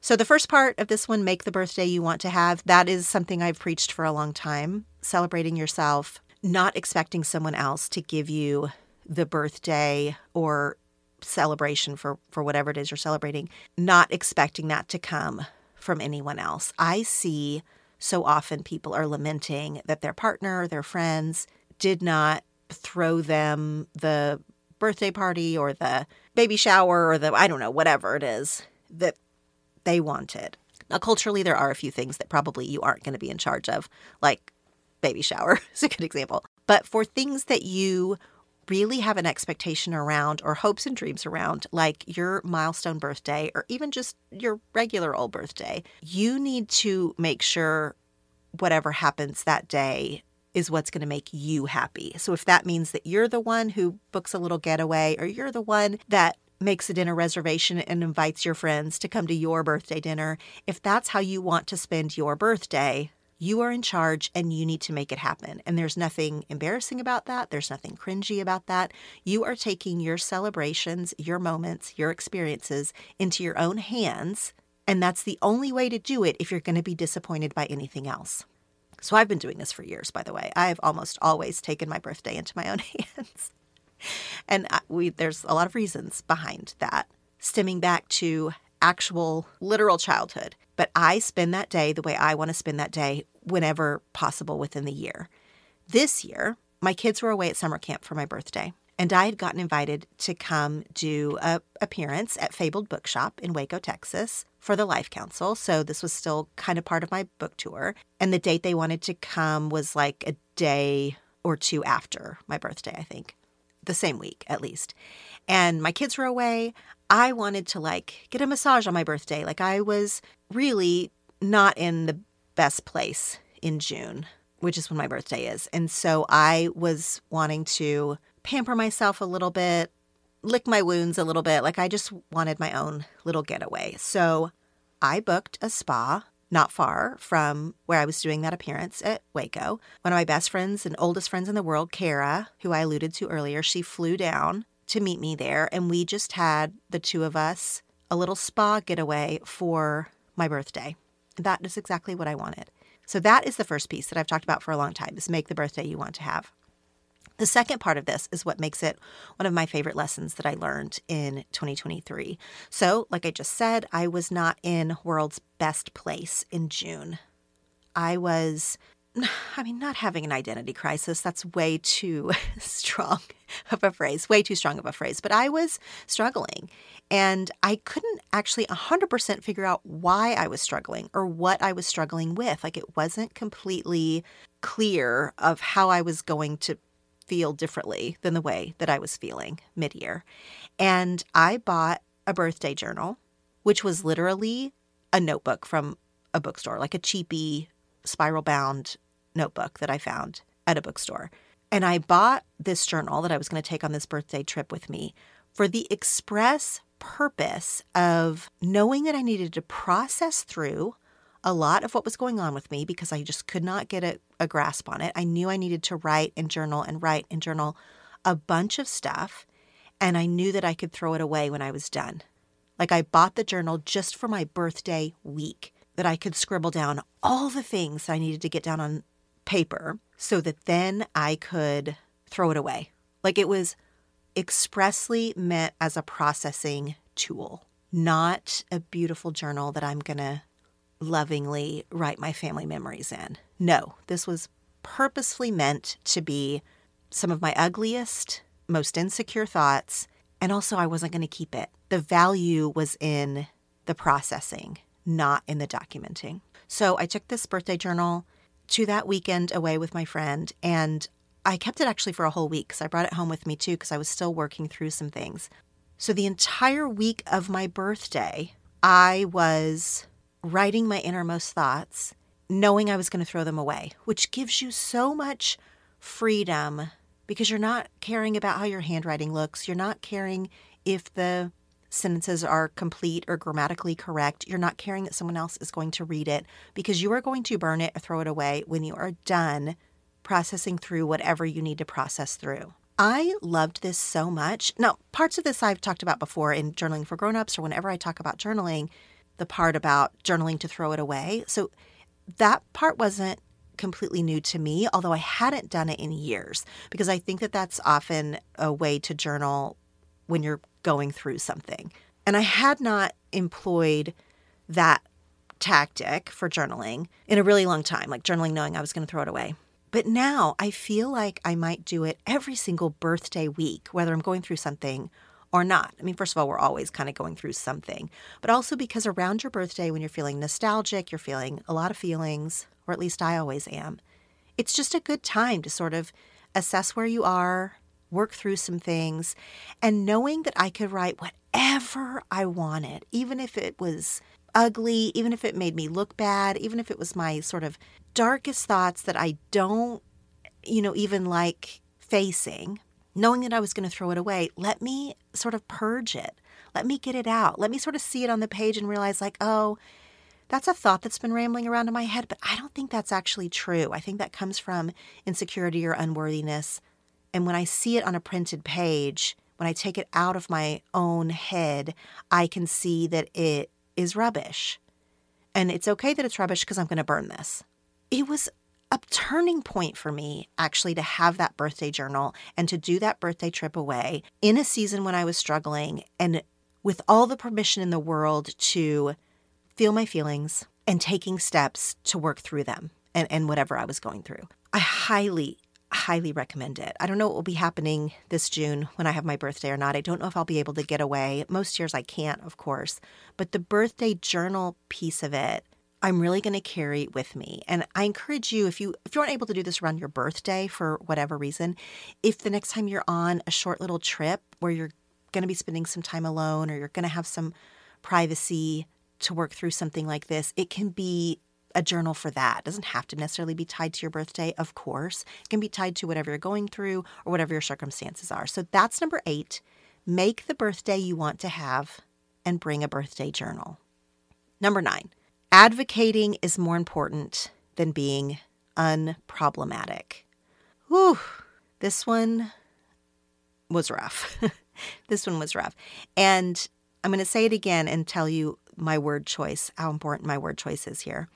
So, the first part of this one, make the birthday you want to have, that is something I've preached for a long time. Celebrating yourself, not expecting someone else to give you the birthday or celebration for for whatever it is you're celebrating, not expecting that to come from anyone else. I see so often people are lamenting that their partner, their friends did not throw them the birthday party or the baby shower or the I don't know, whatever it is that they wanted. Now culturally there are a few things that probably you aren't going to be in charge of, like baby shower is a good example. But for things that you really have an expectation around or hopes and dreams around, like your milestone birthday or even just your regular old birthday, you need to make sure whatever happens that day is what's going to make you happy. So if that means that you're the one who books a little getaway or you're the one that makes a dinner reservation and invites your friends to come to your birthday dinner, if that's how you want to spend your birthday, you are in charge and you need to make it happen. And there's nothing embarrassing about that. There's nothing cringy about that. You are taking your celebrations, your moments, your experiences into your own hands. And that's the only way to do it if you're going to be disappointed by anything else. So I've been doing this for years, by the way. I've almost always taken my birthday into my own hands. and we, there's a lot of reasons behind that, stemming back to actual literal childhood. But I spend that day the way I want to spend that day whenever possible within the year. This year, my kids were away at summer camp for my birthday, and I had gotten invited to come do a appearance at Fabled Bookshop in Waco, Texas for the Life Council. So this was still kind of part of my book tour. And the date they wanted to come was like a day or two after my birthday, I think. The same week, at least. And my kids were away. I wanted to like get a massage on my birthday. Like I was really not in the best place in June, which is when my birthday is. And so I was wanting to pamper myself a little bit, lick my wounds a little bit. Like I just wanted my own little getaway. So I booked a spa not far from where I was doing that appearance at Waco. One of my best friends and oldest friends in the world, Kara, who I alluded to earlier, she flew down to meet me there. And we just had the two of us a little spa getaway for my birthday. That is exactly what I wanted. So that is the first piece that I've talked about for a long time is make the birthday you want to have. The second part of this is what makes it one of my favorite lessons that I learned in 2023. So, like I just said, I was not in world's best place in June. I was I mean, not having an identity crisis, that's way too strong of a phrase, way too strong of a phrase. But I was struggling and I couldn't actually 100% figure out why I was struggling or what I was struggling with. Like it wasn't completely clear of how I was going to feel differently than the way that I was feeling mid year. And I bought a birthday journal, which was literally a notebook from a bookstore, like a cheapy spiral bound notebook that I found at a bookstore. And I bought this journal that I was going to take on this birthday trip with me for the express purpose of knowing that I needed to process through a lot of what was going on with me because I just could not get a, a, grasp on it. I knew I needed to write and journal and write and journal a bunch of stuff, and I knew that I could throw it away when I was done. Like I bought the journal just for my birthday week that I could scribble down all the things I needed to get down on paper so that then I could throw it away. Like it was expressly meant as a processing tool, not a beautiful journal that I'm going to lovingly write my family memories in. No, this was purposefully meant to be some of my ugliest, most insecure thoughts. And also, I wasn't going to keep it. The value was in the processing, not in the documenting. So I took this birthday journal to that weekend away with my friend, and I kept it actually for a whole week because I brought it home with me too because I was still working through some things. So the entire week of my birthday, I was writing my innermost thoughts, knowing I was going to throw them away, which gives you so much freedom because you're not caring about how your handwriting looks. You're not caring if the sentences are complete or grammatically correct. You're not caring that someone else is going to read it because you are going to burn it or throw it away when you are done processing through whatever you need to process through. I loved this so much. Now, parts of this I've talked about before in Journaling for Grownups or whenever I talk about journaling, the part about journaling to throw it away. So that part wasn't completely new to me, although I hadn't done it in years because I think that that's often a way to journal when you're going through something. And I had not employed that tactic for journaling in a really long time, like journaling knowing I was going to throw it away. But now I feel like I might do it every single birthday week, whether I'm going through something or not. I mean, first of all, we're always kind of going through something, but also because around your birthday, when you're feeling nostalgic, you're feeling a lot of feelings, or at least I always am, it's just a good time to sort of assess where you are, work through some things, and knowing that I could write whatever I wanted, even if it was ugly, even if it made me look bad, even if it was my sort of darkest thoughts that I don't, you know, even like facing, knowing that I was going to throw it away, let me sort of purge it. Let me get it out. Let me sort of see it on the page and realize, like, oh, that's a thought that's been rambling around in my head, but I don't think that's actually true. I think that comes from insecurity or unworthiness. And when I see it on a printed page, when I take it out of my own head, I can see that it is rubbish. And it's okay that it's rubbish because I'm going to burn this. It was a turning point for me actually to have that birthday journal and to do that birthday trip away in a season when I was struggling and with all the permission in the world to feel my feelings and taking steps to work through them and, and whatever I was going through. I highly, highly recommend it. I don't know what will be happening this June when I have my birthday or not. I don't know if I'll be able to get away. Most years I can't, of course. But the birthday journal piece of it, I'm really going to carry with me. And I encourage you if you if you aren't able to do this around your birthday for whatever reason, if the next time you're on a short little trip where you're going to be spending some time alone or you're going to have some privacy, to work through something like this, it can be a journal for that. It doesn't have to necessarily be tied to your birthday, of course. It can be tied to whatever you're going through or whatever your circumstances are. So that's number eight. Make the birthday you want to have and bring a birthday journal. Number nine, advocating is more important than being unproblematic. Whew, this one was rough. this one was rough. And I'm going to say it again and tell you my word choice, how important my word choice is here.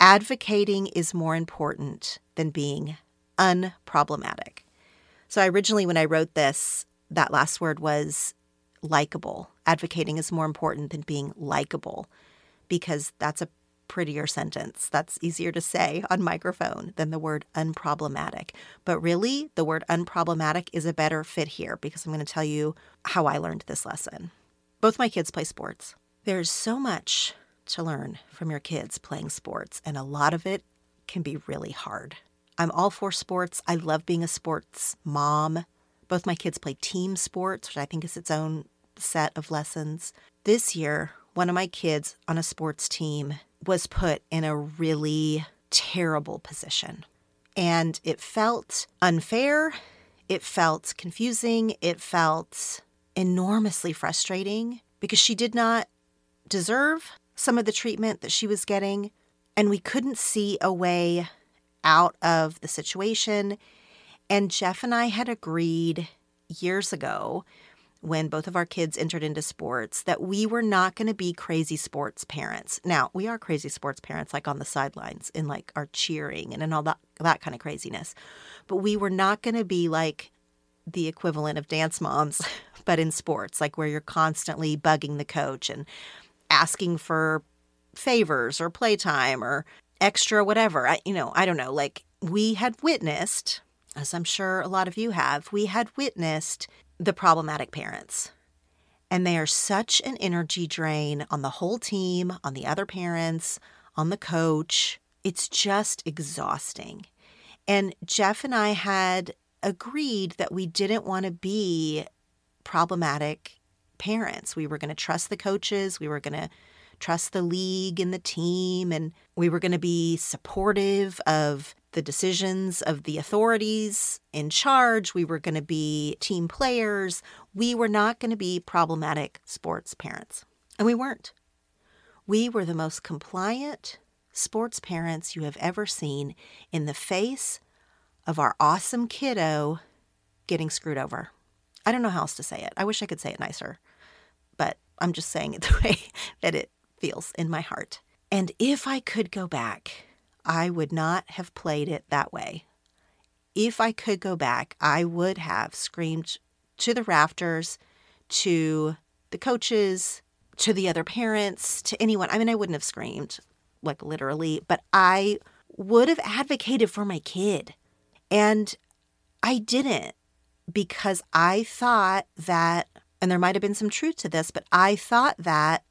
Advocating is more important than being unproblematic. So, I originally, when I wrote this, that last word was likable. Advocating is more important than being likable because that's a prettier sentence. That's easier to say on microphone than the word unproblematic. But really, the word unproblematic is a better fit here because I'm going to tell you how I learned this lesson. Both my kids play sports. There's so much to learn from your kids playing sports, and a lot of it can be really hard. I'm all for sports. I love being a sports mom. Both my kids play team sports, which I think is its own set of lessons. This year, one of my kids on a sports team was put in a really terrible position. And it felt unfair. It felt confusing. It felt enormously frustrating because she did not deserve some of the treatment that she was getting, and we couldn't see a way out of the situation. And Jeff and I had agreed years ago when both of our kids entered into sports that we were not going to be crazy sports parents. Now, we are crazy sports parents like on the sidelines in like our cheering and, and all that that kind of craziness. But we were not going to be like the equivalent of dance moms but in sports like where you're constantly bugging the coach and asking for favors or playtime or extra whatever. I, you know, I don't know. Like we had witnessed, as I'm sure a lot of you have, we had witnessed the problematic parents. And they are such an energy drain on the whole team, on the other parents, on the coach. It's just exhausting. And Jeff and I had agreed that we didn't want to be problematic parents. We were going to trust the coaches, we were going to trust the league and the team, and we were going to be supportive of the decisions of the authorities in charge. We were going to be team players. We were not going to be problematic sports parents. And we weren't. We were the most compliant sports parents you have ever seen in the face of our awesome kiddo getting screwed over. I don't know how else to say it. I wish I could say it nicer, I'm just saying it the way that it feels in my heart. And if I could go back, I would not have played it that way. If I could go back, I would have screamed to the rafters, to the coaches, to the other parents, to anyone. I mean, I wouldn't have screamed, like literally, but I would have advocated for my kid. And I didn't because I thought that, and there might have been some truth to this, but I thought that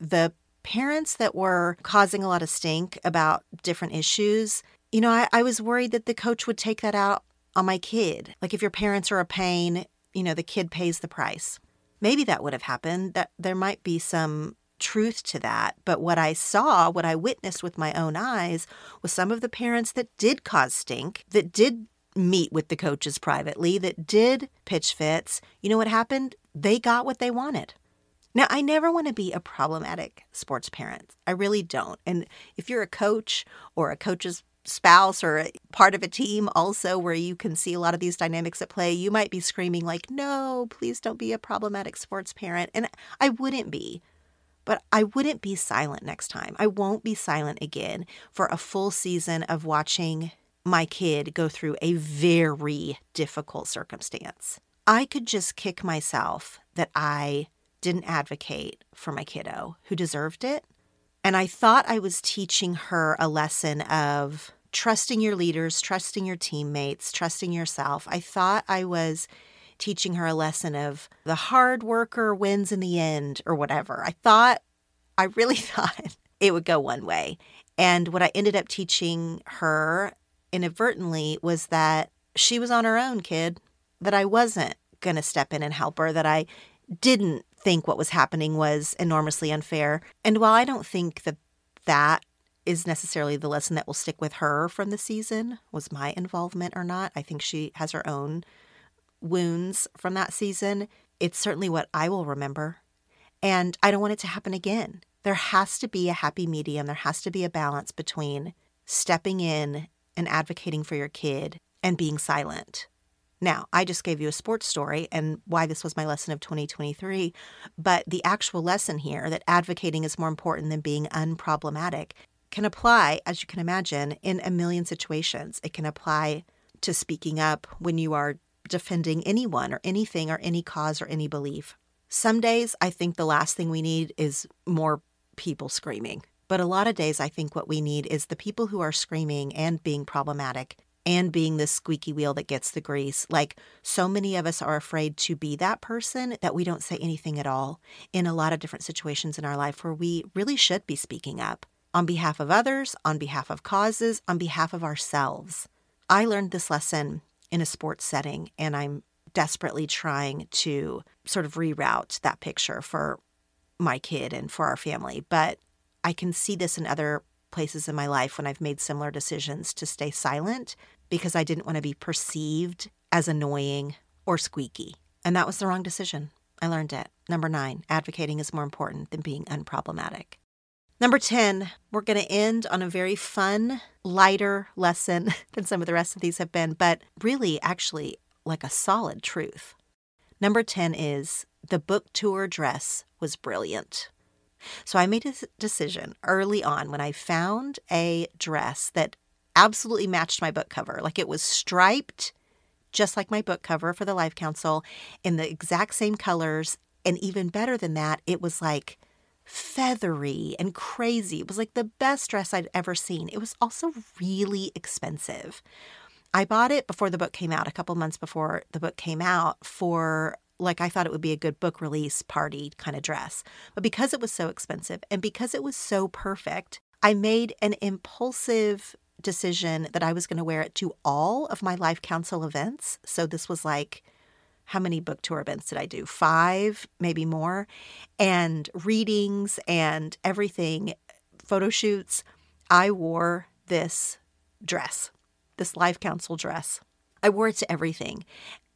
the parents that were causing a lot of stink about different issues, you know, I, I was worried that the coach would take that out on my kid. Like if your parents are a pain, you know, the kid pays the price. Maybe that would have happened. That there might be some truth to that. But what I saw, what I witnessed with my own eyes, was some of the parents that did cause stink, that did meet with the coaches privately, that did pitch fits. You know what happened? They got what they wanted. Now, I never want to be a problematic sports parent. I really don't. And if you're a coach or a coach's spouse or part of a team also where you can see a lot of these dynamics at play, you might be screaming like, "No, please don't be a problematic sports parent." And I wouldn't be. But I wouldn't be silent next time. I won't be silent again for a full season of watching my kid go through a very difficult circumstance. I could just kick myself that I didn't advocate for my kiddo who deserved it. And I thought I was teaching her a lesson of trusting your leaders, trusting your teammates, trusting yourself. I thought I was teaching her a lesson of the hard worker wins in the end or whatever. I thought, I really thought it would go one way. And what I ended up teaching her inadvertently was that she was on her own, kid, that I wasn't going to step in and help her, that I didn't think what was happening was enormously unfair. And while I don't think that that is necessarily the lesson that will stick with her from the season, was my involvement or not, I think she has her own wounds from that season. It's certainly what I will remember. And I don't want it to happen again. There has to be a happy medium, there has to be a balance between stepping in and advocating for your kid and being silent. Now, I just gave you a sports story and why this was my lesson of 2023, but the actual lesson here that advocating is more important than being unproblematic can apply, as you can imagine, in a million situations. It can apply to speaking up when you are defending anyone or anything or any cause or any belief. Some days, I think the last thing we need is more people screaming. But a lot of days, I think what we need is the people who are screaming and being problematic and being the squeaky wheel that gets the grease. Like so many of us are afraid to be that person that we don't say anything at all in a lot of different situations in our life where we really should be speaking up on behalf of others, on behalf of causes, on behalf of ourselves. I learned this lesson in a sports setting, and I'm desperately trying to sort of reroute that picture for my kid and for our family. But I can see this in other places in my life when I've made similar decisions to stay silent because I didn't want to be perceived as annoying or squeaky. And that was the wrong decision. I learned it. Number nine, advocating is more important than being unproblematic. Number 10, we're going to end on a very fun, lighter lesson than some of the rest of these have been, but really, actually, like a solid truth. Number 10 is the book tour dress was brilliant. So I made a decision early on when I found a dress that absolutely matched my book cover. Like it was striped, just like my book cover for the Life Council, in the exact same colors. And even better than that, it was like feathery and crazy. It was like the best dress I'd ever seen. It was also really expensive. I bought it before the book came out, a couple months before the book came out, for like I thought it would be a good book release party kind of dress. But because it was so expensive and because it was so perfect, I made an impulsive decision that I was going to wear it to all of my life council events. So this was like, how many book tour events did I do? Five, maybe more. And readings and everything, photo shoots. I wore this dress, this life council dress. I wore it to everything.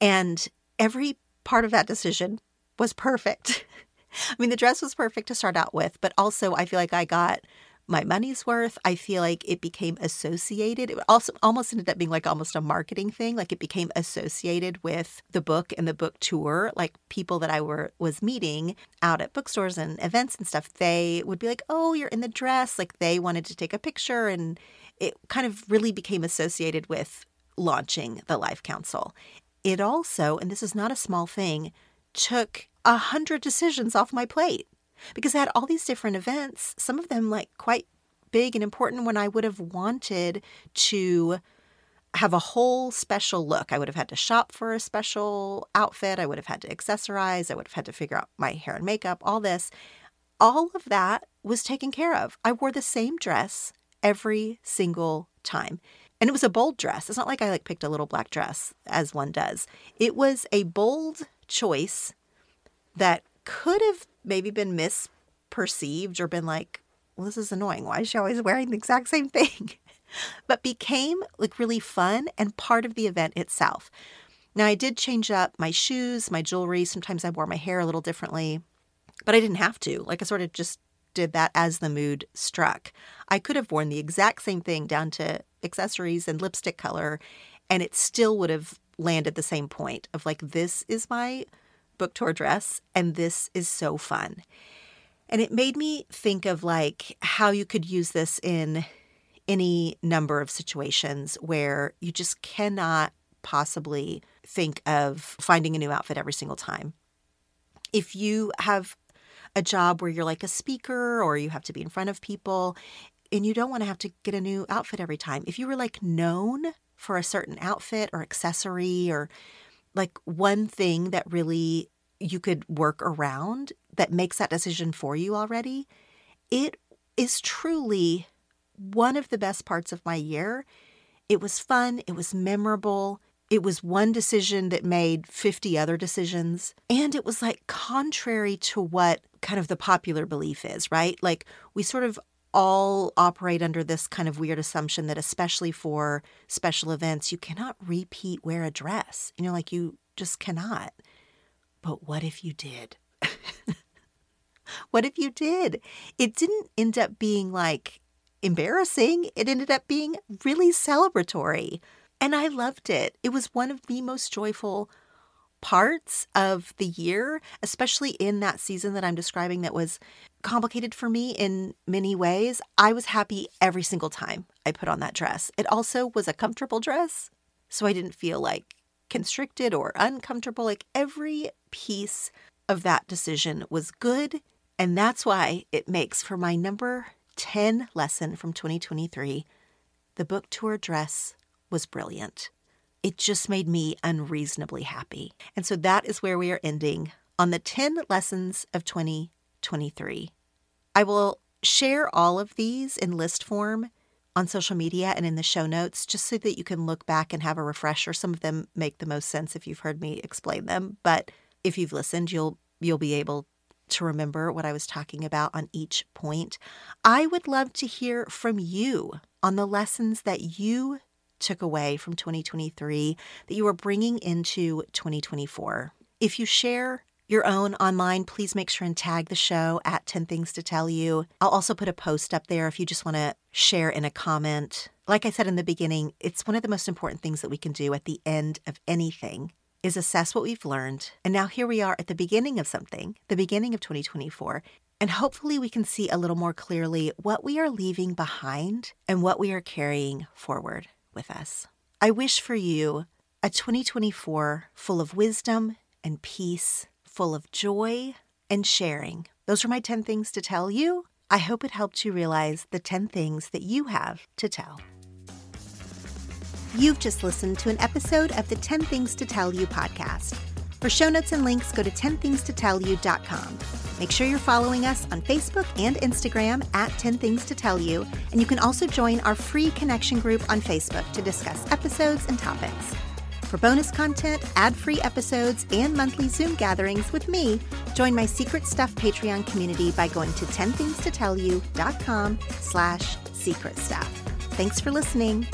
And every part of that decision was perfect. I mean, the dress was perfect to start out with, but also I feel like I got my money's worth. I feel like it became associated. It also almost ended up being like almost a marketing thing. Like it became associated with the book and the book tour. Like people that I were was meeting out at bookstores and events and stuff, they would be like, "Oh, you're in the dress." Like they wanted to take a picture, and it kind of really became associated with launching the Life Council. It also, and this is not a small thing, took a hundred decisions off my plate because I had all these different events, some of them like quite big and important when I would have wanted to have a whole special look. I would have had to shop for a special outfit. I would have had to accessorize. I would have had to figure out my hair and makeup, all this. All of that was taken care of. I wore the same dress every single time. And it was a bold dress. It's not like I like picked a little black dress as one does. It was a bold choice that could have maybe been misperceived or been like, well, this is annoying. Why is she always wearing the exact same thing? but became like really fun and part of the event itself. Now, I did change up my shoes, my jewelry. Sometimes I wore my hair a little differently, but I didn't have to. Like, I sort of just did that as the mood struck. I could have worn the exact same thing down to accessories and lipstick color, and it still would have landed the same point of like, this is my book tour dress, and this is so fun. And it made me think of like how you could use this in any number of situations where you just cannot possibly think of finding a new outfit every single time. If you have a job where you're like a speaker or you have to be in front of people and you don't want to have to get a new outfit every time, if you were like known for a certain outfit or accessory or like one thing that really you could work around that makes that decision for you already, it is truly one of the best parts of my year. It was fun, it was memorable. It was one decision that made 50 other decisions. And it was like contrary to what kind of the popular belief is, right? Like we sort of all operate under this kind of weird assumption that, especially for special events, you cannot repeat wear a dress. You know, like you just cannot. But what if you did? what if you did? It didn't end up being like embarrassing, it ended up being really celebratory. And I loved it. It was one of the most joyful parts of the year, especially in that season that I'm describing that was complicated for me in many ways. I was happy every single time I put on that dress. It also was a comfortable dress, so I didn't feel like constricted or uncomfortable. Like every piece of that decision was good. And that's why it makes for my number 10 lesson from 2023 the book tour dress was brilliant. It just made me unreasonably happy. And so that is where we are ending on the 10 lessons of 2023. I will share all of these in list form on social media and in the show notes just so that you can look back and have a refresher. Some of them make the most sense if you've heard me explain them, but if you've listened, you'll you'll be able to remember what I was talking about on each point. I would love to hear from you on the lessons that you took away from 2023 that you are bringing into 2024. If you share your own online, please make sure and tag the show at 10 Things to Tell You. I'll also put a post up there if you just want to share in a comment. Like I said in the beginning, it's one of the most important things that we can do at the end of anything is assess what we've learned. And now here we are at the beginning of something, the beginning of 2024. And hopefully we can see a little more clearly what we are leaving behind and what we are carrying forward with us. I wish for you a 2024 full of wisdom and peace full of joy and sharing. Those are my 10 things to tell you. I hope it helped you realize the 10 things that you have to tell. You've just listened to an episode of the 10 Things to Tell You podcast. For show notes and links, go to 10thingstotellyou.com. Make sure you're following us on Facebook and Instagram at 10 Things to Tell You, and you can also join our free connection group on Facebook to discuss episodes and topics. For bonus content, ad-free episodes, and monthly Zoom gatherings with me, join my Secret Stuff Patreon community by going to 10thingstotellyou.com slash secret stuff. Thanks for listening.